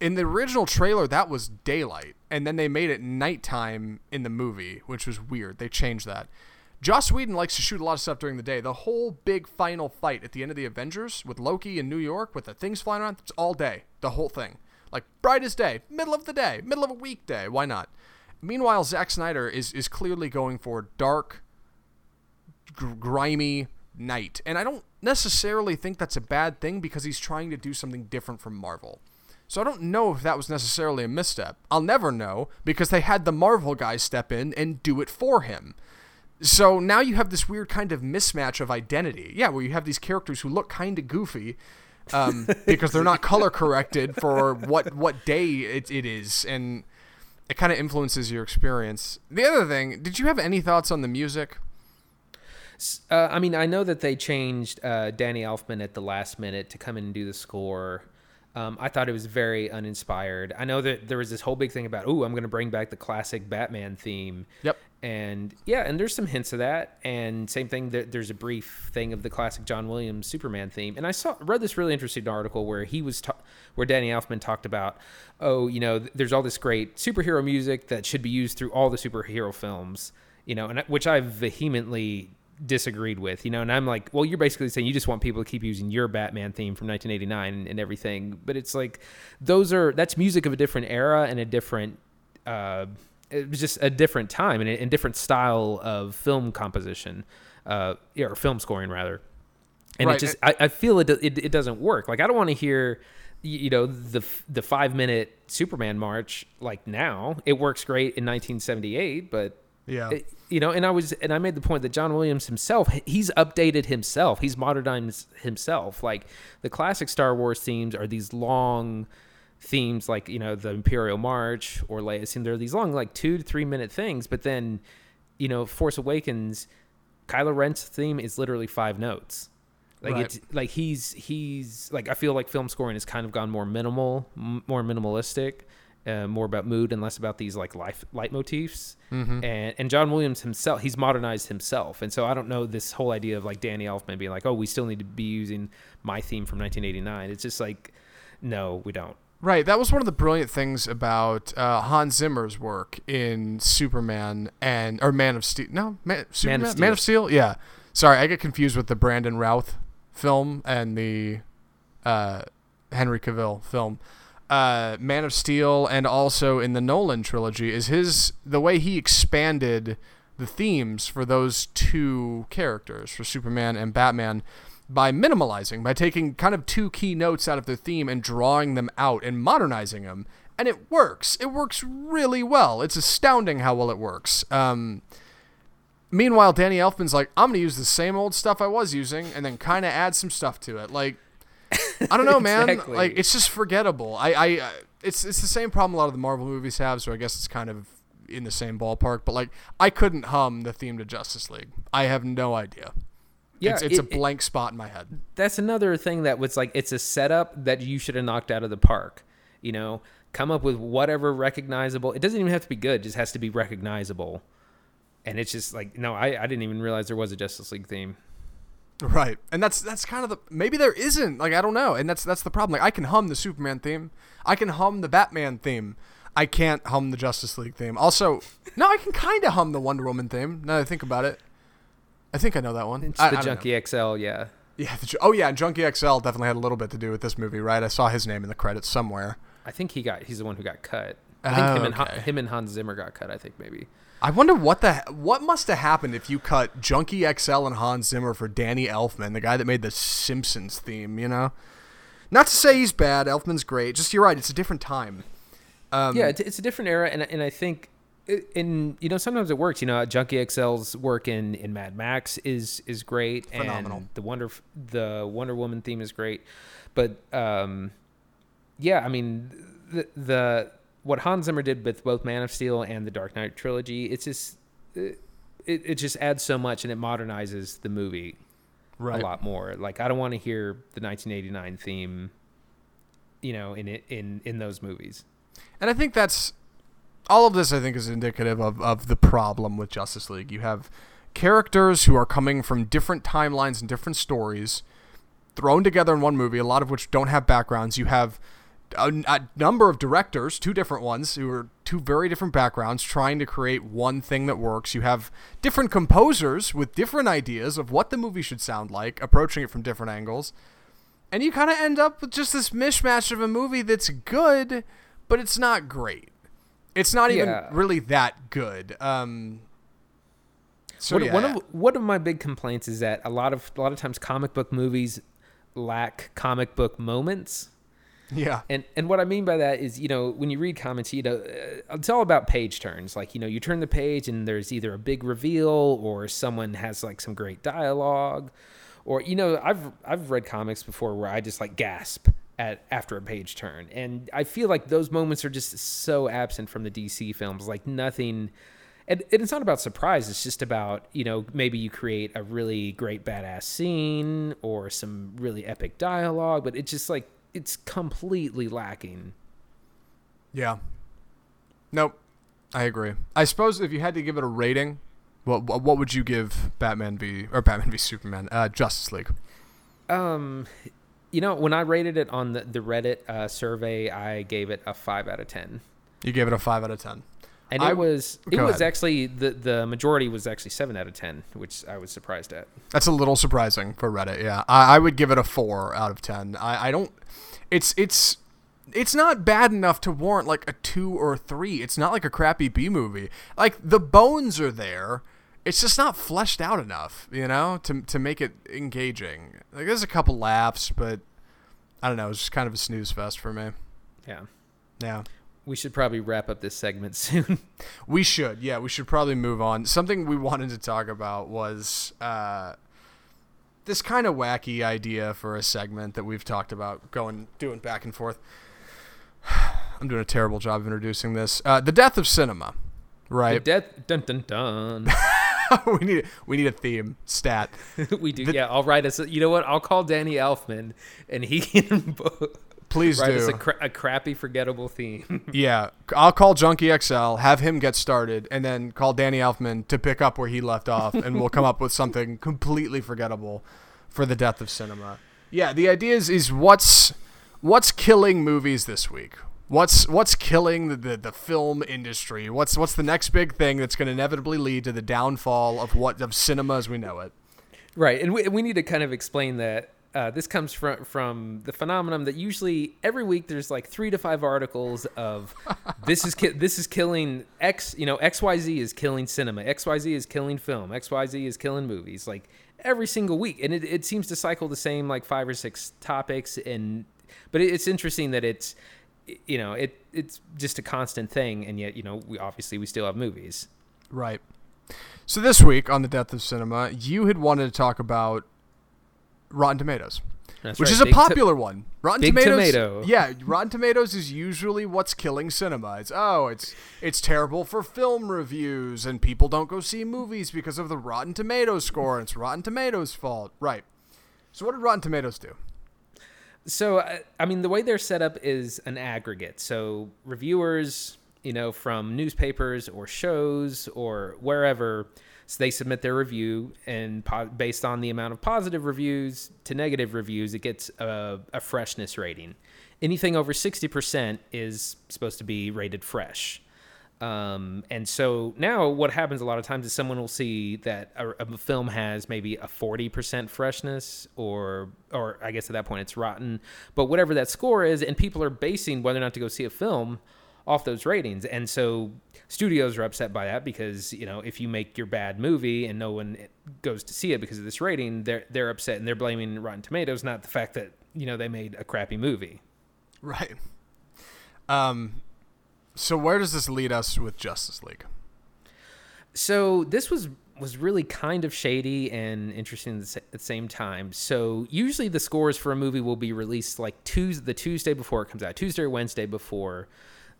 in the original trailer that was daylight and then they made it nighttime in the movie which was weird they changed that joss whedon likes to shoot a lot of stuff during the day. The whole big final fight at the end of the avengers with loki in new york with the things flying around it's all day the whole thing. Like bright as day middle of the day middle of a weekday why not? Meanwhile Zack snyder is, is clearly going for dark gr- grimy night. And i don't necessarily think that's a bad thing because he's trying to do something different from marvel. So I don't know if that was necessarily a misstep. I'll never know because they had the Marvel guys step in and do it for him. So now you have this weird kind of mismatch of identity. Yeah, where you have these characters who look kind of goofy um, because they're not color corrected for what what day it, it is, and it kind of influences your experience. The other thing, did you have any thoughts on the music? Uh, I mean, I know that they changed uh, Danny Elfman at the last minute to come in and do the score. Um, I thought it was very uninspired. I know that there was this whole big thing about, oh, I'm going to bring back the classic Batman theme. Yep. And yeah, and there's some hints of that. And same thing, there- there's a brief thing of the classic John Williams Superman theme. And I saw read this really interesting article where he was ta- where Danny Elfman talked about, oh, you know, there's all this great superhero music that should be used through all the superhero films. You know, and which I vehemently disagreed with, you know, and I'm like, well, you're basically saying you just want people to keep using your Batman theme from 1989 and, and everything, but it's like those are that's music of a different era and a different, uh, it was just a different time and a, and different style of film composition. uh, or film scoring rather. And Right, it just, I, I feel it, it, it doesn't work. Like I don't want to hear, you know, the the five minute Superman march like now. It works great in 1978, but Yeah. it- you know, and I was, and I made the point that John Williams himself, he's updated himself, he's modernized himself. Like the classic Star Wars themes are these long themes, like you know the Imperial March or Leia's theme. They're these long, like two to three minute things, but then, you know, Force Awakens, Kylo Ren's theme is literally five notes. Like Right. it's like he's he's like I feel like film scoring has kind of gone more minimal, m- more minimalistic, uh, more about mood and less about these like life leitmotifs. Mm-hmm. And and John Williams himself, he's modernized himself, and so I don't know this whole idea of like Danny Elfman being like, oh, we still need to be using my theme from 1989. It's just like, no, we don't. Right. That was one of the brilliant things about uh, Hans Zimmer's work in Superman and or Man of Steel. No, Man, Superman, Man of Steel. Yeah. Sorry, I get confused with the Brandon Routh film and the uh, Henry Cavill film. Uh, Man of Steel and also in the Nolan trilogy is his the way he expanded the themes for those two characters for Superman and Batman by minimalizing, by taking kind of two key notes out of their theme and drawing them out and modernizing them. And it works. It works really well. It's astounding how well it works. Um, meanwhile, Danny Elfman's like, I'm going to use the same old stuff I was using and then kind of add some stuff to it. Like, I don't know, man. Exactly. Like, it's just forgettable. I, I, uh, it's, it's the same problem a lot of the Marvel movies have, so I guess it's kind of in the same ballpark. But, like, I couldn't hum the theme to Justice League. I have no idea. Yeah, it's, it's a it- it- blank spot in my head. that's another thing that was like it's a setup that you should have knocked out of the park. You know, come up with whatever recognizable. It doesn't even have to be good; it just has to be recognizable. And it's just like no, I, I didn't even realize there was a Justice League theme. Right, and that's that's kind of the maybe there isn't like I don't know, and that's that's the problem. Like I can hum the Superman theme, I can hum the Batman theme, I can't hum the Justice League theme. Also, no, I can kind of hum the Wonder Woman theme. Now that I think about it, I think I know that one. It's I- the I know. Junkie XL, yeah. Yeah. The, oh yeah, and Junkie XL definitely had a little bit to do with this movie, right? I saw his name in the credits somewhere. I think he got he's the one who got cut. I think Oh, him and okay. him and Hans Zimmer got cut. I think maybe. I wonder what the what must have happened if you cut Junkie XL and Hans Zimmer for Danny Elfman, the guy that made the Simpsons theme. You know, not to say he's bad. Elfman's great. Just you're right. It's a different time. Um, yeah, it's, it's a different era, and and I think, it- in you know sometimes it works. You know, Junkie XL's work in in Mad Max is is great, Phenomenal. and the Wonder the Wonder Woman theme is great, but um, yeah, I mean the the what Hans Zimmer did with both Man of Steel and the Dark Knight trilogy, it's just it, it just adds so much and it modernizes the movie right. a lot more. Like I don't want to hear the 1989 theme, you know, in it in in those movies. And I think that's all of this. I think is indicative of of the problem with Justice League. You have characters who are coming from different timelines and different stories thrown together in one movie. A lot of which don't have backgrounds. You have a, a number of directors, two different ones, who are two very different backgrounds, trying to create one thing that works. You have different composers with different ideas of what the movie should sound like, approaching it from different angles. And you kind of end up with just this mishmash of a movie that's good, but it's not great. It's not even Yeah. really that good. Um, so one, yeah, one of one of my big complaints is that a lot of a lot of times comic book movies lack comic book moments. yeah, And and what I mean by that is, you know, when you read comics, you know, uh, it's all about page turns. Like, you know, you turn the page and there's either a big reveal or someone has like some great dialogue, or you know, I've I've read comics before where I just like gasp at after a page turn, and I feel like those moments are just so absent from the DC films. Like nothing. And and it's not about surprise. It's just about you know maybe you create a really great badass scene or some really epic dialogue, but it's just like it's completely lacking. yeah. Nope, I agree. I suppose if you had to give it a rating, what what would you give Batman v or Batman v Superman, uh, Justice League? Um, you know, when I rated it on the, the Reddit uh, survey, I gave it a five out of ten, You gave it a five out of ten. and I- it was it was ahead. actually the the majority was actually seven out of ten, which I was surprised at. That's a little surprising for Reddit. Yeah, I, I would give it a four out of ten. I, I don't. It's it's it's not bad enough to warrant like a two or a three. It's not like a crappy B movie. Like the bones are there. It's just not fleshed out enough, you know, to to make it engaging. Like there's a couple laughs, but I don't know. It's just kind of a snooze fest for me. Yeah. Yeah. We should probably wrap up this segment soon. We should, yeah, we should probably move on. Something we wanted to talk about was uh, this kind of wacky idea for a segment that we've talked about going doing back and forth. I'm doing a terrible job of introducing this. Uh, the death of cinema, The right? death dun dun dun. we need we need a theme stat. we do. yeah, I'll write us. You know what? I'll call Danny Elfman, and he can Please write do. us a, cra- a crappy, forgettable theme. Yeah, I'll call Junkie XL, have him get started, and then call Danny Elfman to pick up where he left off, and we'll come up with something completely forgettable for the death of cinema. Yeah, the idea is is what's what's killing movies this week. What's what's killing the, the, the film industry? What's what's the next big thing that's going to inevitably lead to the downfall of what of cinema as we know it? Right, and we, we need to kind of explain that uh, this comes from from the phenomenon that usually every week there's like three to five articles of this is ki- this is killing X, you know, X Y Z is killing cinema, X Y Z is killing film, X Y Z is killing movies, like every single week, and it, it seems to cycle the same like five or six topics, and but it, it's interesting that it's you know it it's just a constant thing, and yet you know we obviously we still have movies. Right. So this week on the death of cinema, you had wanted to talk about Rotten Tomatoes. That's which right, is a big to- popular one. Rotten Big Tomatoes. Tomato. Yeah, Rotten Tomatoes is usually what's killing cinema. It's oh, it's it's terrible for film reviews, and people don't go see movies because of the Rotten Tomatoes score. And it's Rotten Tomatoes' fault, right? So what did Rotten Tomatoes do? So, I- I mean, the way they're set up is an aggregate. So, reviewers, you know, from newspapers or shows or wherever, so they submit their review, and po- based on the amount of positive reviews to negative reviews, it gets a, a freshness rating. Anything over 60% is supposed to be rated fresh. Um, and so now what happens a lot of times is someone will see that a, a film has maybe a 40% freshness or, or I guess at that point it's rotten, but whatever that score is, and people are basing whether or not to go see a film off those ratings. And so studios are upset by that because, you know, if you make your bad movie and no one goes to see it because of this rating, they're, they're upset and they're blaming Rotten Tomatoes, not the fact that, you know, they made a crappy movie. Right. Um. So where does this lead us with Justice League? So this was was really kind of shady and interesting at the same time. So usually the scores for a movie will be released like Tuesday, the Tuesday before it comes out, Tuesday or Wednesday before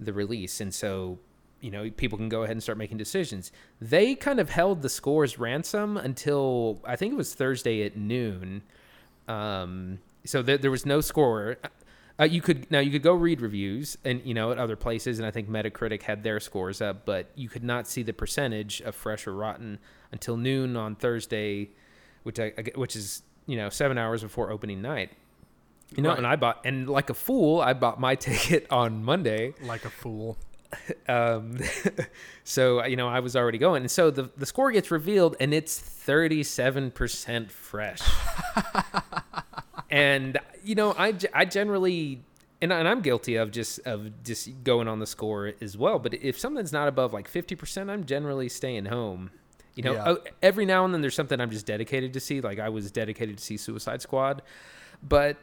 the release, and so you know people can go ahead and start making decisions. They kind of held the scores ransom until I think it was Thursday at noon. Um, so there was no score. Uh, you could now you could go read reviews and you know at other places, and I think Metacritic had their scores up, but you could not see the percentage of fresh or rotten until noon on Thursday, which I, which is you know seven hours before opening night. You know, Right. and I bought and like a fool, I bought my ticket on Monday. Like a fool. Um, so you know I was already going, and so the the score gets revealed, and it's thirty seven percent fresh. And you know I, I generally and, and I'm guilty of just of just going on the score as well. But if something's not above like fifty percent, I'm generally staying home. You know, Yeah. every now and then there's something I'm just dedicated to see. Like I was dedicated to see Suicide Squad, but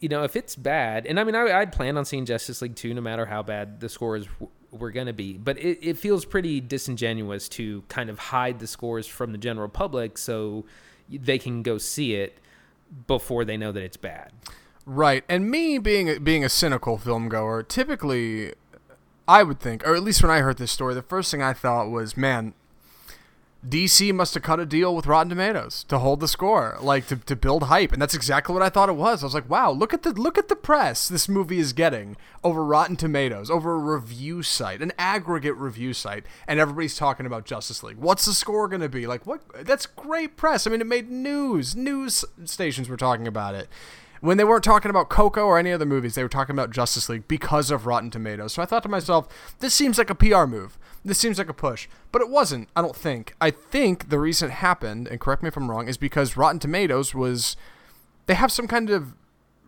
you know if it's bad, and I mean I, I'd plan on seeing Justice League 2 no matter how bad the scores were going to be. But it, it feels pretty disingenuous to kind of hide the scores from the general public so they can go see it before they know that it's bad. Right, and me being being a cynical film goer, typically, I would think, or at least when I heard this story, the first thing I thought was, man, DC must have cut a deal with Rotten Tomatoes to hold the score, like to, to build hype, and that's exactly what I thought it was. I was like, wow, look at the look at the press this movie is getting over Rotten Tomatoes, over a review site, an aggregate review site, and everybody's talking about Justice League. What's the score going to be? Like, what? That's great press. I mean, it made news. News stations were talking about it when they weren't talking about Coco or any other movies, they were talking about Justice League because of Rotten Tomatoes. So I thought to myself, this seems like a PR move. This seems like a push. But it wasn't, I don't think. I think the reason it happened, and correct me if I'm wrong, is because Rotten Tomatoes was. They have some kind of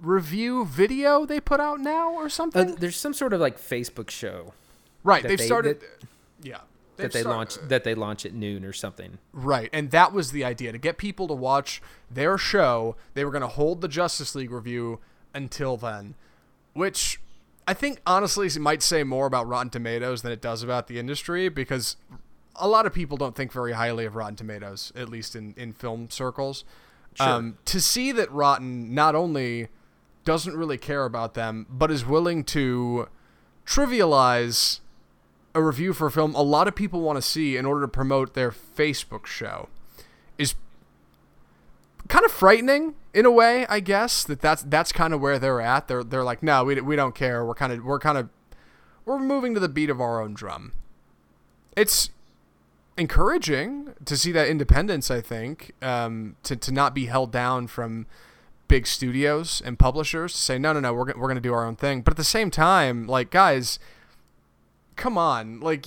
review video they put out now or Uh, something? there's some sort of like Facebook show. right, they've they- started. yeah. That they start- launch that they launch at noon or something. Right, and that was the idea to get people to watch their show. They were going to hold the Justice League review until then, which I think honestly might say more about Rotten Tomatoes than it does about the industry because a lot of people don't think very highly of Rotten Tomatoes, at least in in film circles. Um, to see that Rotten not only doesn't really care about them, but is willing to trivialize a review for a film a lot of people want to see in order to promote their Facebook show is kind of frightening in a way, I guess. That that's that's kind of where they're at. They're they're like, "No, we, we don't care. We're kind of we're kind of we're moving to the beat of our own drum." It's encouraging to see that independence, I think, um, to to not be held down from big studios and publishers to say, "No, no, no, we're we're to do our own thing." But at the same time, like guys, come on, like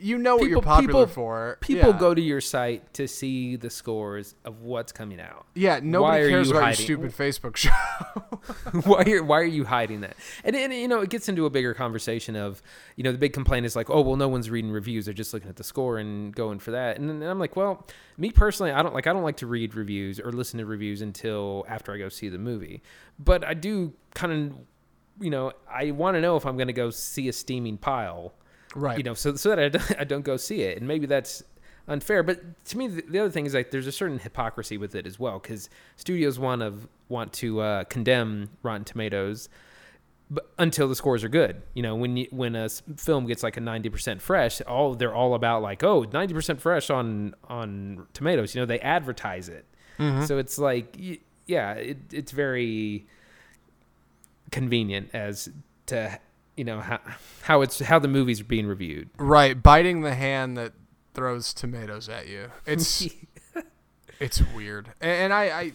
you know what you're People- popular people- for. People Yeah. go to your site to see the scores of what's coming out. Yeah, nobody are cares you about hiding- your stupid Facebook show. why are why are you hiding that? And, and you know, it gets into a bigger conversation of, you know, the big complaint is like, oh, well, no one's reading reviews; they're just looking at the score and going for that. And, then I'm like, well, me personally, I don't like I don't like to read reviews or listen to reviews until after I go see the movie. But I do kind of, you know, I want to know if I'm going to go see a steaming pile right. you know, so so that I don't, I don't go see it, and maybe that's unfair. But to me, the, the other thing is like there's a certain hypocrisy with it as well, because studios want to want to uh, condemn Rotten Tomatoes, but until the scores are good. You know, when you when a film gets like a 90% fresh, all they're all about like, oh, 90% fresh on on Tomatoes. You know, they advertise it, so it's like, yeah, it, it's very convenient as to you know how how it's how the movies are being reviewed. Right, biting the hand that throws tomatoes at you. It's it's weird, and, I, I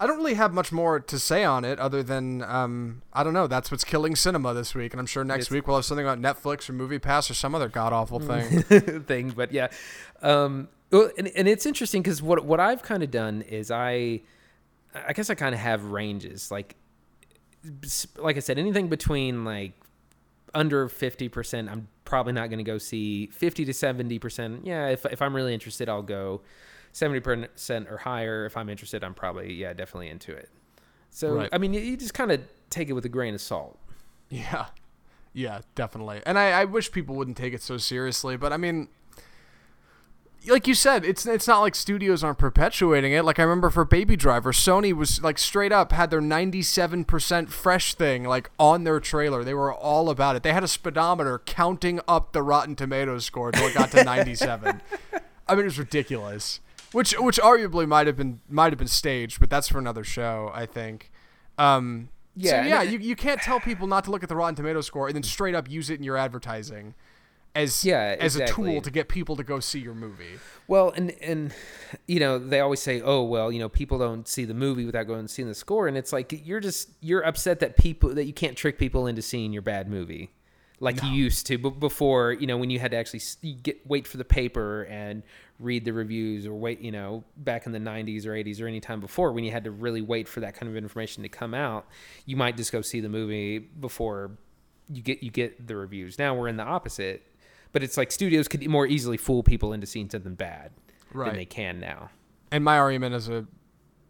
I don't really have much more to say on it other than um I don't know. That's what's killing cinema this week, and I'm sure next It's- week we'll have something about Netflix or Movie Pass or some other god awful thing. thing, but yeah. Um, and, and it's interesting because what what I've kind of done is I, I guess I kind of have ranges. Like, like I said, anything between like under fifty percent, I'm probably not going to go see. Fifty to seventy percent, yeah. If if I'm really interested, I'll go. Seventy percent or higher. If I'm interested, I'm probably yeah definitely into it. So Right. I mean, you, you just kind of take it with a grain of salt. Yeah, yeah, definitely. And I, I wish people wouldn't take it so seriously, but I mean, like you said, it's it's not like studios aren't perpetuating it. Like I remember for Baby Driver, Sony was like straight up had their 97% fresh thing like on their trailer. They were all about it. They had a speedometer counting up the Rotten Tomatoes score until it got to 97. I mean, it was ridiculous. Which which arguably might have been might have been staged, but that's for another show, I think. Um, Yeah, so yeah, you, you can't tell people not to look at the Rotten Tomato score and then straight up use it in your advertising as Yeah, as a tool to get people to go see your movie. Well, and and you know they always say, oh well, you know people don't see the movie without going and seeing the score, and it's like you're just you're upset that people that you can't trick people into seeing your bad movie like you used to, but before you know when you had to actually get wait for the paper and read the reviews or wait you know back in the 90s or 80s or any time before when you had to really wait for that kind of information to come out you might just go see the movie before you get you get the reviews. Now we're in the opposite but it's like studios could more easily fool people into seeing something bad Right. than they can now. And my argument as a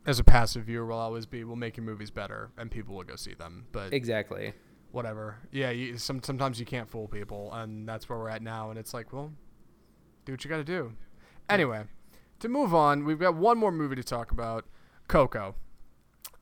as a passive viewer will always be we'll make your movies better and people will go see them. But Exactly. whatever. Yeah, you, some sometimes you can't fool people and that's where we're at now and it's like, well, do what you got to do. Anyway, to move on, we've got one more movie to talk about, Coco.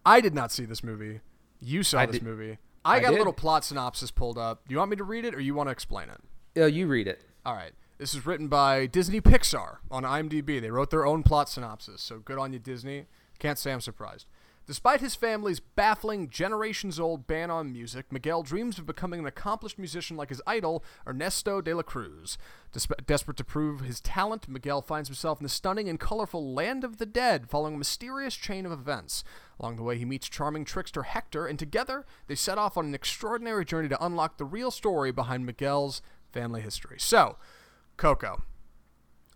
I did not see this movie. You saw I this did- movie. I, I got a little plot synopsis pulled up. Do you want me to read it or you want to explain it? Oh, you read it. All right. This is written by Disney Pixar on IMDb. They wrote their own plot synopsis, so good on you, Disney. Can't say I'm surprised. Despite his family's baffling, generations old ban on music, Miguel dreams of becoming an accomplished musician like his idol, Ernesto de la Cruz. Despe- desperate to prove his talent, Miguel finds himself in the stunning and colorful Land of the Dead following a mysterious chain of events. Along the way, he meets charming trickster Hector, and together they set off on an extraordinary journey to unlock the real story behind Miguel's family history. So, Coco,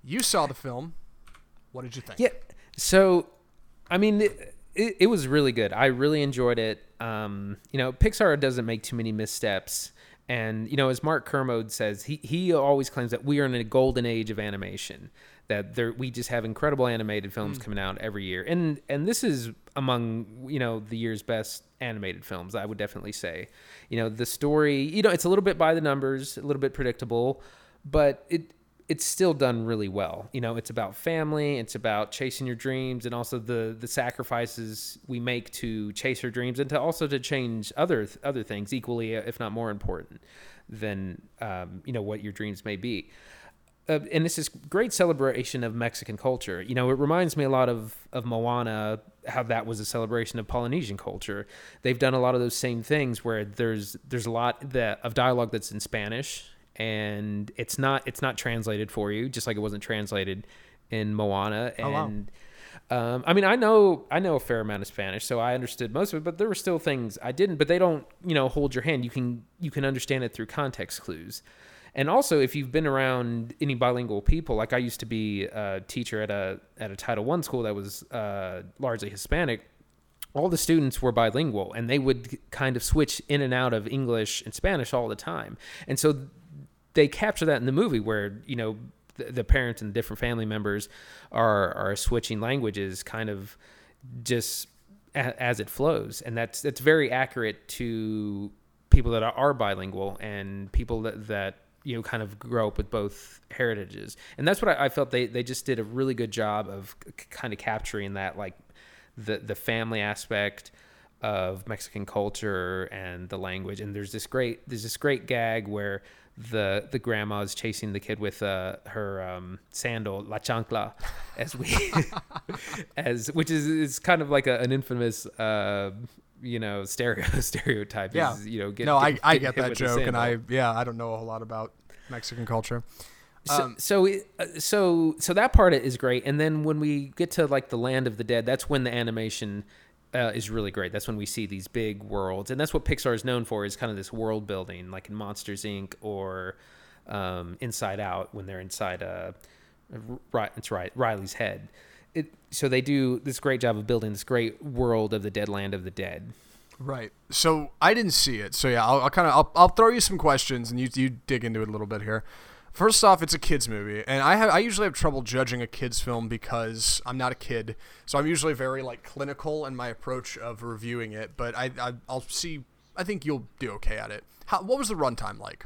you saw the film. What did you think? Yeah. So, I mean, it, it, it was really good. I really enjoyed it. Um, you know, Pixar doesn't make too many missteps. And you know, as Mark Kermode says, he he always claims that we are in a golden age of animation. That there we just have incredible animated films coming out every year, and and this is among you know the year's best animated films. I would definitely say, you know, the story, you know, it's a little bit by the numbers, a little bit predictable, but it it's still done really well. You know, it's about family, it's about chasing your dreams, and also the the sacrifices we make to chase our dreams, and to also to change other other things equally, if not more important, than um, you know what your dreams may be. Uh, and this is great celebration of Mexican culture. You know, it reminds me a lot of of Moana, how that was a celebration of Polynesian culture. They've done a lot of those same things where there's there's a lot that of dialogue that's in Spanish and it's not it's not translated for you, just like it wasn't translated in Moana. And Oh, wow. um, I mean, I know I know a fair amount of Spanish, so I understood most of it. But there were still things I didn't. But they don't, you know, hold your hand. You can you can understand it through context clues. And also, if you've been around any bilingual people, like I used to be a teacher at a at a Title One school that was uh, largely Hispanic, all the students were bilingual and they would kind of switch in and out of English and Spanish all the time. And so they capture that in the movie where, you know, the, the parents and different family members are are switching languages kind of just a, as it flows. And that's that's very accurate to people that are, are bilingual and people that, that you know kind of grow up with both heritages and that's what I, I felt they, they just did a really good job of kind of capturing that like the the family aspect of Mexican culture and the language. And there's this great there's this great gag where the the grandma is chasing the kid with uh, her um, sandal la chancla, as we as which is is kind of like a, an infamous. Uh, you know, stereo stereotype. Yeah. Is, you know, get, no, I, I getting get that joke, and. I yeah, I don't know a whole lot about Mexican culture. So, Um, so, it- uh, so, so that part is great, and then when we get to like the land of the dead, that's when the animation uh, is really great. That's when we see these big worlds, and that's what Pixar is known for is kind of this world building, like in Monsters Inc. or um, Inside Out when they're inside uh, right, it's right, Riley's head. It, so they do this great job of building this great world of the dead land of the dead. Right. So I didn't see it. So yeah, I'll, I'll kind of I'll, I'll throw you some questions and you you dig into it a little bit here. First off, it's a kids movie, and I have I usually have trouble judging a kids film because I'm not a kid, so I'm usually very like clinical in my approach of reviewing it. But I, I I'll see. I think you'll do okay at it. How, what was the runtime like?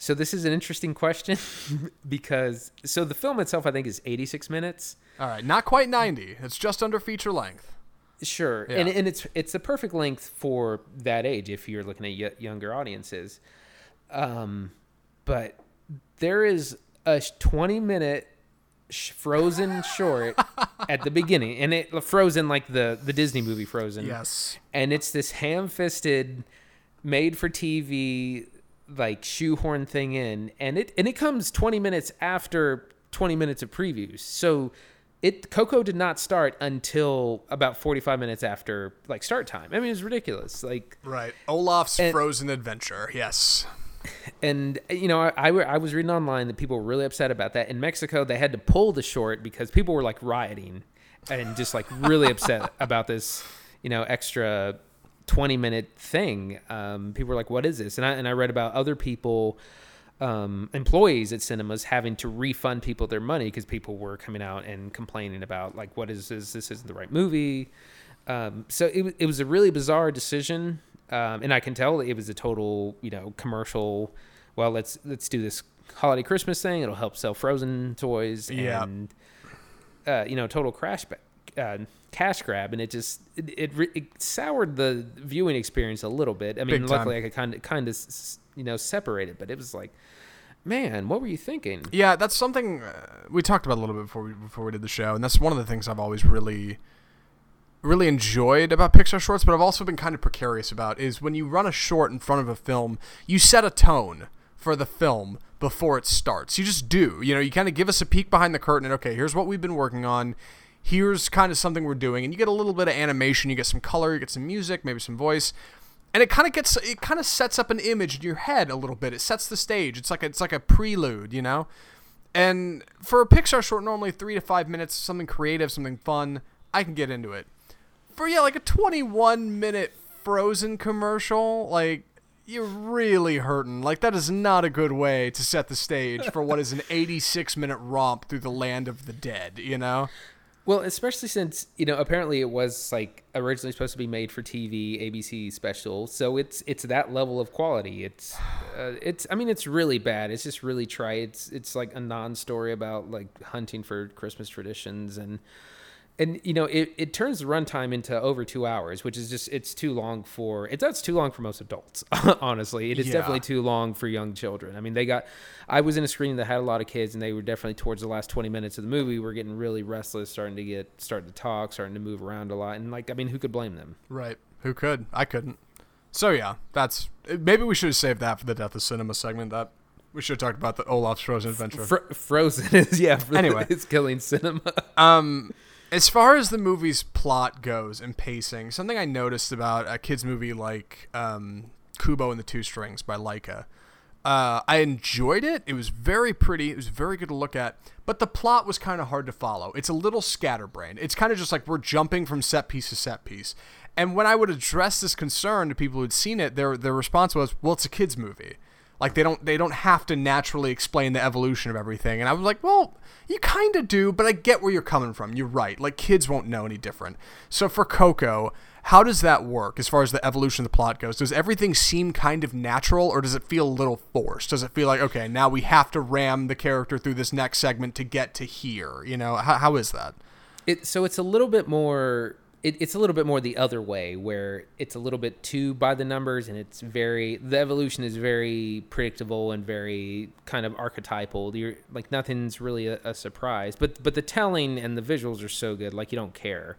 So this is an interesting question because so the film itself I think is 86 minutes. All right, not quite 90. It's just under feature length. Sure, Yeah. and and it's it's the perfect length for that age if you're looking at y- younger audiences. Um, but there is a 20 minute Frozen short at the beginning, and it Frozen like the the Disney movie Frozen. Yes. and it's this ham-fisted, made for TV like shoehorn thing in, and it and it comes 20 minutes after 20 minutes of previews. So it Coco did not start until about 45 minutes after like start time. I mean, it's ridiculous. Like Right. Olaf's And- Frozen Adventure. Yes. and you know, I, I, I was reading online that people were really upset about that. In Mexico, they had to pull the short because people were like rioting and just like really upset about this, you know, extra 20 minute thing. Um, people were like, what is this? And I, and I read about other people, um, employees at cinemas having to refund people their money because people were coming out and complaining about like, what is this? This isn't the right movie. Um, so it, it was a really bizarre decision, um, and I can tell it was a total, you know, commercial. Well, let's let's do this holiday Christmas thing. It'll help sell Frozen toys, Yeah. and uh, you know, total crash ba- uh, cash grab, and it just it it, it soured the viewing experience a little bit. I mean, Big time. luckily I could kind of kind of you know separate it, but it was like, man, what were you thinking? Yeah, that's something uh, we talked about a little bit before we before we did the show, and that's one of the things I've always really really enjoyed about Pixar shorts, but I've also been kind of precarious about is when you run a short in front of a film, you set a tone for the film before it starts. You just do. You know, you kind of give us a peek behind the curtain and okay, here's what we've been working on. Here's kind of something we're doing, and you get a little bit of animation, you get some color, you get some music, maybe some voice, and it kind of gets it kind of sets up an image in your head a little bit. It sets the stage. It's like a, it's like a prelude, you know. And for a Pixar short, normally three to five minutes, something creative, something fun, I can get into it. For yeah, like a 21 minute Frozen commercial, like you're really hurting. Like that is not a good way to set the stage for what is an 86 minute romp through the land of the dead. You know. Well, especially since you know apparently it was like originally supposed to be made for TV, ABC special, so it's it's that level of quality. It's uh, it's I mean it's really bad. It's just really trite. It's it's like a non-story about like hunting for Christmas traditions and and you know it, it turns the runtime into over two hours which is just it's too long for it that's too long for most adults honestly it is Yeah. definitely too long for young children i mean they got i was in a screening that had a lot of kids and they were definitely towards the last 20 minutes of the movie were getting really restless starting to get starting to talk starting to move around a lot and like i mean who could blame them Right. Who could? I couldn't. So yeah, that's maybe we should have saved that for the death of cinema segment. That we should have talked about the Olaf's Frozen Adventure. Fro- frozen is yeah Anyway. it's killing cinema Um, as far as the movie's plot goes and pacing, something I noticed about a kids movie like um, Kubo and the Two Strings by Laika. Uh, I enjoyed it. It was very pretty. It was very good to look at. But the plot was kind of hard to follow. It's a little scatterbrained. It's kind of just like we're jumping from set piece to set piece. And when I would address this concern to people who'd seen it, their their response was, "Well, it's a kids movie. Like they don't they don't have to naturally explain the evolution of everything." And I was like, "Well, you kind of do, but I get where you're coming from. You're right. Like kids won't know any different." So for Coco, how does that work as far as the evolution of the plot goes? Does everything seem kind of natural or does it feel a little forced? Does it feel like, okay, now we have to ram the character through this next segment to get to here? You know, how, how is that? it so it's a little bit more it, it's a little bit more the other way where it's a little bit too by the numbers and it's very the evolution is very predictable and very kind of archetypal. You're like nothing's really a, a surprise. But but the telling and the visuals are so good like you don't care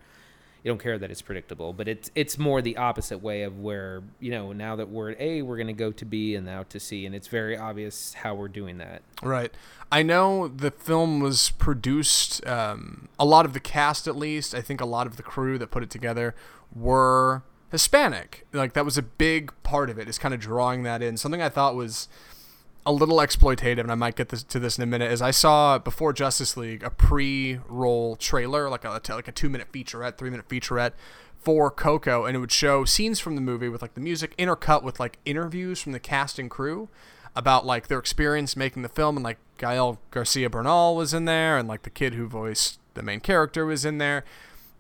you don't care that it's predictable but it's it's more the opposite way of where you know now that we're at a we're going to go to b and now to c and it's very obvious how we're doing that Right. I know the film was produced, um, a lot of the cast at least, I think a lot of the crew that put it together were Hispanic. Like, that was a big part of it, is kind of drawing that in. Something I thought was a little exploitative, and I might get this, to this in a minute, is I saw before Justice League a pre-roll trailer, like a like a two-minute featurette, three-minute featurette for Coco, and it would show scenes from the movie with like the music intercut with like interviews from the cast and crew about like their experience making the film, and like Gael Garcia Bernal was in there, and like the kid who voiced the main character was in there.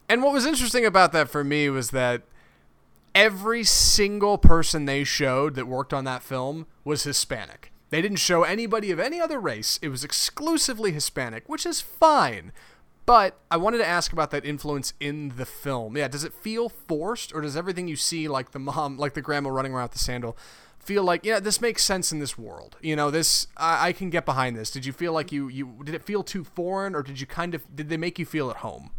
And what was interesting about that for me was that every single person they showed that worked on that film was Hispanic. They didn't show anybody of any other race. It was exclusively Hispanic, which is fine. But I wanted to ask about that influence in the film. Yeah, does it feel forced, or does everything you see, like the mom, like the grandma running around with the sandal, feel like yeah, this makes sense in this world? You know, this I, I can get behind this. Did you feel like you you did it feel too foreign, or did you kind of did they make you feel at home?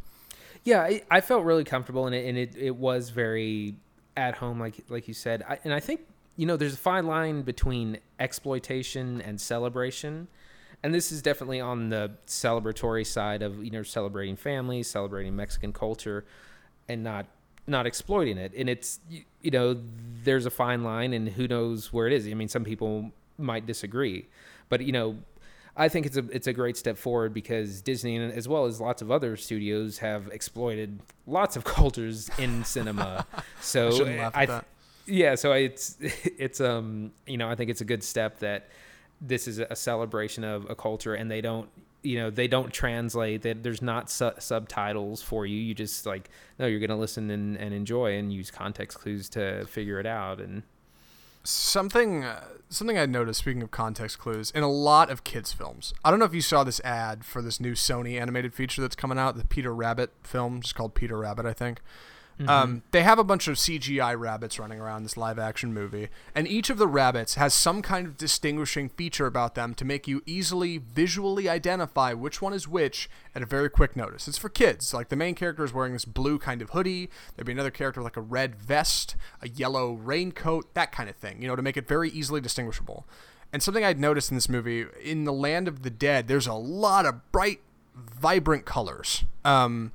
Yeah, I, I felt really comfortable in it, and it, it was very at home, like like you said. I, and I think you know there's a fine line between exploitation and celebration, and this is definitely on the celebratory side of you know celebrating families, celebrating Mexican culture, and not not exploiting it. And it's you, you know there's a fine line, and who knows where it is. I mean, some people might disagree, but you know I think it's a it's a great step forward because Disney and as well as lots of other studios have exploited lots of cultures in cinema. So I shouldn't laugh at I- that. Yeah, so it's it's um you know I think it's a good step that this is a celebration of a culture and they don't you know they don't translate that there's not su- subtitles for you you just like no you're gonna listen and, and enjoy and use context clues to figure it out and something uh, something I noticed speaking of context clues in a lot of kids films. I don't know if you saw this ad for this new Sony animated feature that's coming out, the Peter Rabbit film, just called Peter Rabbit, I think. Um, they have a bunch of CGI rabbits running around this live action movie, and each of the rabbits has some kind of distinguishing feature about them to make you easily visually identify which one is which at a very quick notice. It's for kids. Like the main character is wearing this blue kind of hoodie. There'd be another character with like a red vest, a yellow raincoat, that kind of thing, you know, to make it very easily distinguishable. And something I'd noticed in this movie, in the Land of the Dead, there's a lot of bright, vibrant colors. Um,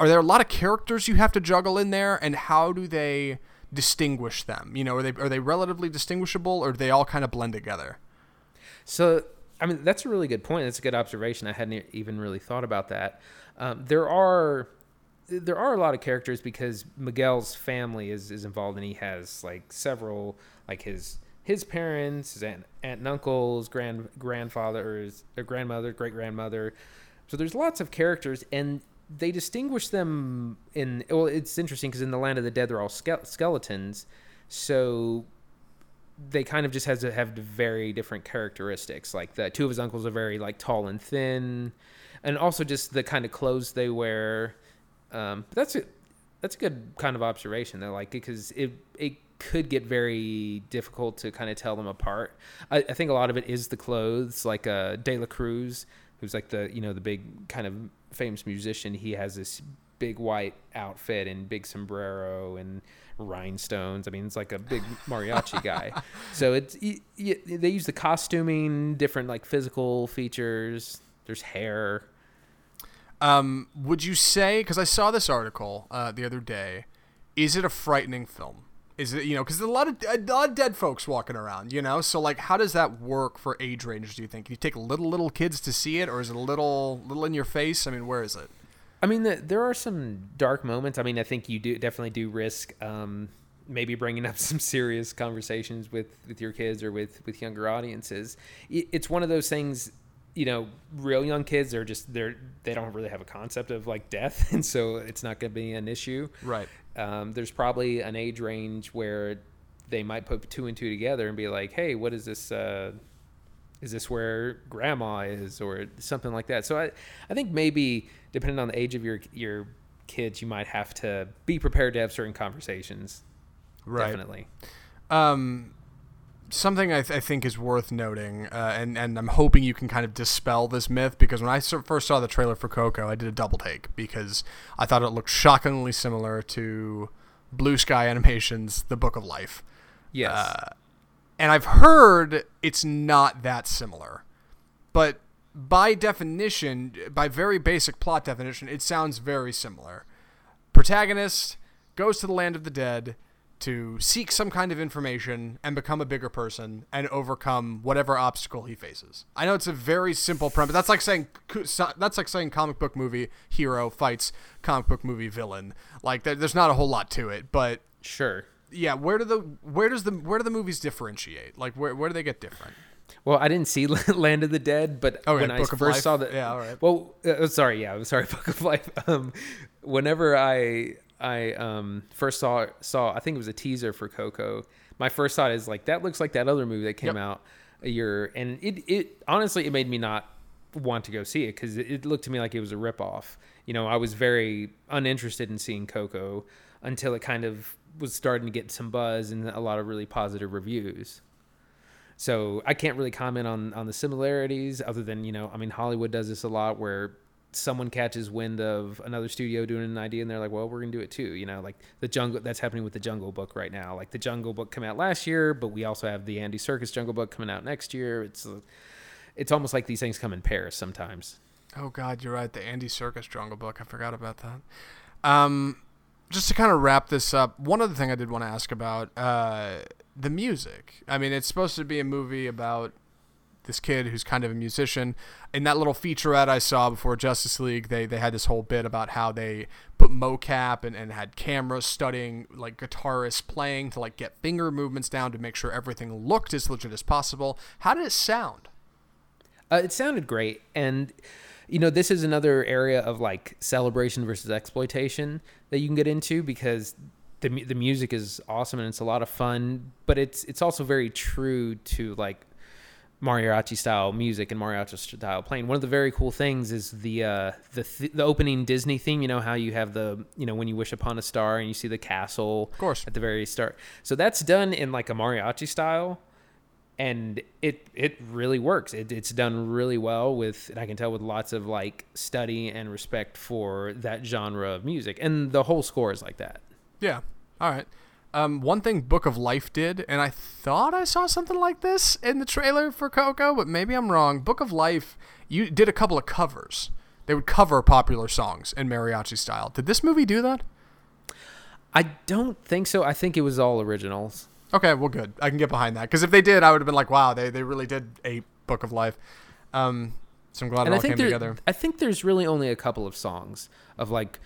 are there a lot of characters you have to juggle in there and how do they distinguish them you know are they are they relatively distinguishable or do they all kind of blend together So, I mean, that's a really good point. That's a good observation. I hadn't even really thought about that. Um, there are there are a lot of characters because Miguel's family is is involved and he has like several like his his parents, his aunt, aunt and uncles, grand grandfathers, or grandmother, great grandmother. So there's lots of characters, and they distinguish them in. Well, it's interesting because in the Land of the Dead, they're all ske- skeletons, so they kind of just has to have very different characteristics. Like the two of his uncles are very like tall and thin, and also just the kind of clothes they wear. Um, that's a that's a good kind of observation. Though, like because it it could get very difficult to kind of tell them apart. I, I think a lot of it is the clothes. Like uh, De La Cruz, who's like the you know the big kind of famous musician. He has this big white outfit and big sombrero and rhinestones. I mean, it's like a big mariachi guy. So it's they use the costuming, different like physical features. There's hair. Um, would you say? Because I saw this article uh, the other day. Is it a frightening film? Is it you know because there's a lot of a lot of dead folks walking around, you know. So like, how does that work for age ranges? Do you think? Can you take little little kids to see it, or is it a little little in your face? I mean, where is it? I mean, the, there are some dark moments. I mean, I think you do definitely do risk um, maybe bringing up some serious conversations with with your kids or with with younger audiences. It's one of those things. You know, real young kids are just they're they don't really have a concept of like death, and so it's not going to be an issue. Right. Um, there's probably an age range where they might put two and two together and be like, "Hey, what is this? Uh, is this where grandma is, or something like that?" So I, I think maybe depending on the age of your your kids, you might have to be prepared to have certain conversations. Right. Definitely. Um, something I, th- I, think is worth noting, uh, and and I'm hoping you can kind of dispel this myth because when I first saw the trailer for Coco, I did a double take because I thought it looked shockingly similar to Blue Sky Animation's The Book of Life. Yes. Uh, and I've heard it's not that similar, but by definition, by very basic plot definition, it sounds very similar. Protagonist goes to the land of the dead to seek some kind of information and become a bigger person and overcome whatever obstacle he faces. I know it's a very simple premise. That's like saying that's like saying comic book movie hero fights comic book movie villain. Like there's not a whole lot to it, but sure. Yeah, where do the where does the where do the movies differentiate? Like where where do they get different? Well, I didn't see Land of the Dead, but okay, when Book I first Life. saw the yeah, all right. Well, uh, sorry, yeah, I'm sorry, Book of Life. Um, whenever I I um, first saw saw I think it was a teaser for Coco. My first thought is like that looks like that other movie that came yep. out a year, and it it honestly it made me not want to go see it because it, it, looked to me like it was a ripoff. You know, I was very uninterested in seeing Coco until it kind of was starting to get some buzz and a lot of really positive reviews. So I can't really comment on on the similarities other than you know I mean Hollywood does this a lot where someone catches wind of another studio doing an idea and they're like, well, we're gonna do it too. You know, like the jungle. That's happening with the Jungle Book right now. Like the Jungle Book came out last year, but we also have the Andy Serkis Jungle Book coming out next year. It's it's almost like these things come in pairs sometimes. Oh God, you're right. The Andy Serkis Jungle Book. I forgot about that. Um, just to kind of wrap this up, one other thing I did want to ask about uh, the music. I mean, it's supposed to be a movie about this kid who's kind of a musician. In that little featurette I saw before Justice League, they they had this whole bit about how they put mocap and, and had cameras studying like guitarists playing to like get finger movements down to make sure everything looked as legit as possible. How did it sound? Uh, it sounded great, and you know this is another area of like celebration versus exploitation that you can get into because the the music is awesome and it's a lot of fun, but it's it's also very true to like mariachi style music and mariachi style playing. One of the very cool things is the uh, the th- the opening Disney theme. You know how you have the you know when you wish upon a star and you see the castle, of course, at the very start. So that's done in like a mariachi style, and it it really works. It, it's done really well with I can tell with lots of like study and respect for that genre of music, and the whole score is like that. Yeah. All right. Um, one thing Book of Life did, and I thought I saw something like this in the trailer for Coco, but maybe I'm wrong. Book of Life, you did a couple of covers. They would cover popular songs in mariachi style. Did this movie do that? I don't think so. I think it was all originals. Okay, well, good. I can get behind that because if they did, I would have been like, "Wow, they, they really did a Book of Life." Um, so I'm glad and it all came there, together. I think there's really only a couple of songs of like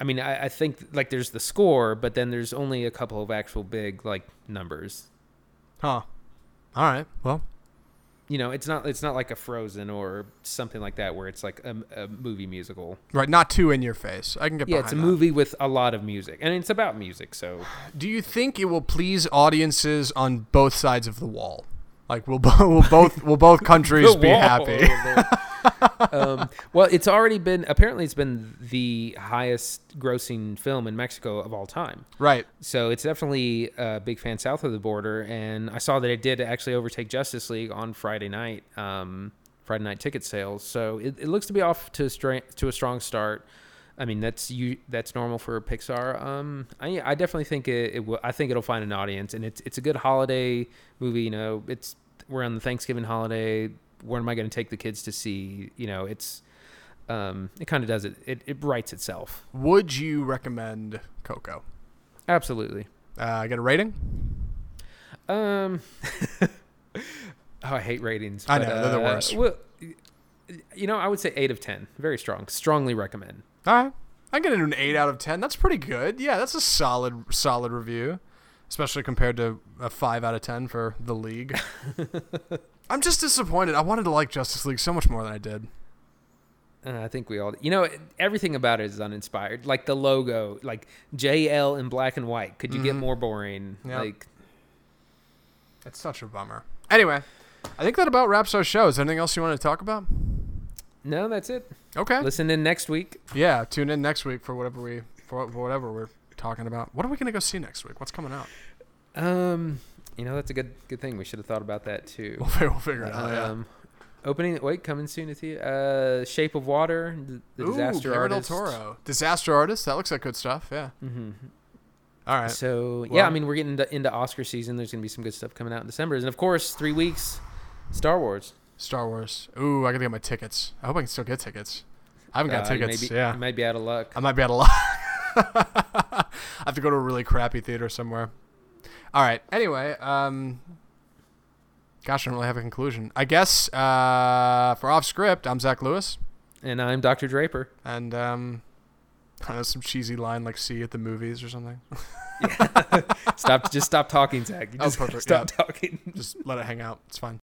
I mean, I, I think like there's the score, but then there's only a couple of actual big like numbers. Huh. All right. Well, You know, it's not it's not like a Frozen or something like that where it's like a, a movie musical. right. Not too in your face. I can get that. Yeah, it's a that. movie with a lot of music, and it's about music. So Do you think it will please audiences on both sides of the wall? Like, will, bo- will both will both countries be happy? um, well, it's already been apparently it's been the highest grossing film in Mexico of all time. right. So it's definitely a big fan south of the border, and I saw that it did actually overtake Justice League on Friday night, um, Friday night ticket sales. So it, it looks to be off to a stra- to a strong start. I mean that's you that's normal for Pixar. Um, I I definitely think it, it will. I think it'll find an audience, and it's it's a good holiday movie. You know, it's we're on the Thanksgiving holiday. Where am I going to take the kids to see? You know, it's um, it kind of does it. It it writes itself. Would you recommend Coco? Absolutely. Uh, get a rating? Um, oh, I hate ratings. I know, they're the uh, worst. Well, you know, I would say eight of ten. Very strong. Strongly recommend. All right. I get it an eight out of ten. That's pretty good. Yeah, that's a solid solid review, especially compared to a five out of ten for the league. I'm just disappointed. I wanted to like Justice League so much more than I did. Uh, I think we all, you know, everything about it is uninspired. Like the logo, like JL in black and white. Could you get Mhm. more boring? Yep. Like, It's such a bummer. Anyway, I think that about wraps our show. Is there anything else you want to talk about? no, that's it. Okay. Listen in next week. Yeah, tune in next week for whatever we for whatever we're talking about. What are we gonna go see next week? What's coming out? Um, you know, that's a good good thing. We should have thought about that too. We'll, fi- we'll figure it out. Yeah. Um, opening. Wait, coming soon to you. Uh, Shape of Water. The, the Ooh, disaster Guillermo artist. del Toro. Disaster artist. That looks like good stuff. Yeah. Mm-hmm. All right. So yeah, I mean we're getting into, into Oscar season. There's gonna be some good stuff coming out in December, and of course three weeks, Star Wars. Star Wars. Ooh, I gotta get my tickets. I hope I can still get tickets. I haven't got Uh, you tickets. be- yeah. you might be out of luck. I might be out of luck. I have to go to a really crappy theater somewhere. All right. Anyway, um, gosh, I don't really have a conclusion. I guess uh, for off script, I'm Zach Lewis, And I'm Dr. Draper. and um, I don't know some cheesy line like "see you at the movies" or something. Stop. just stop talking, Zach. You Oh, just perfect, stop talking. Just let it hang out. It's fine.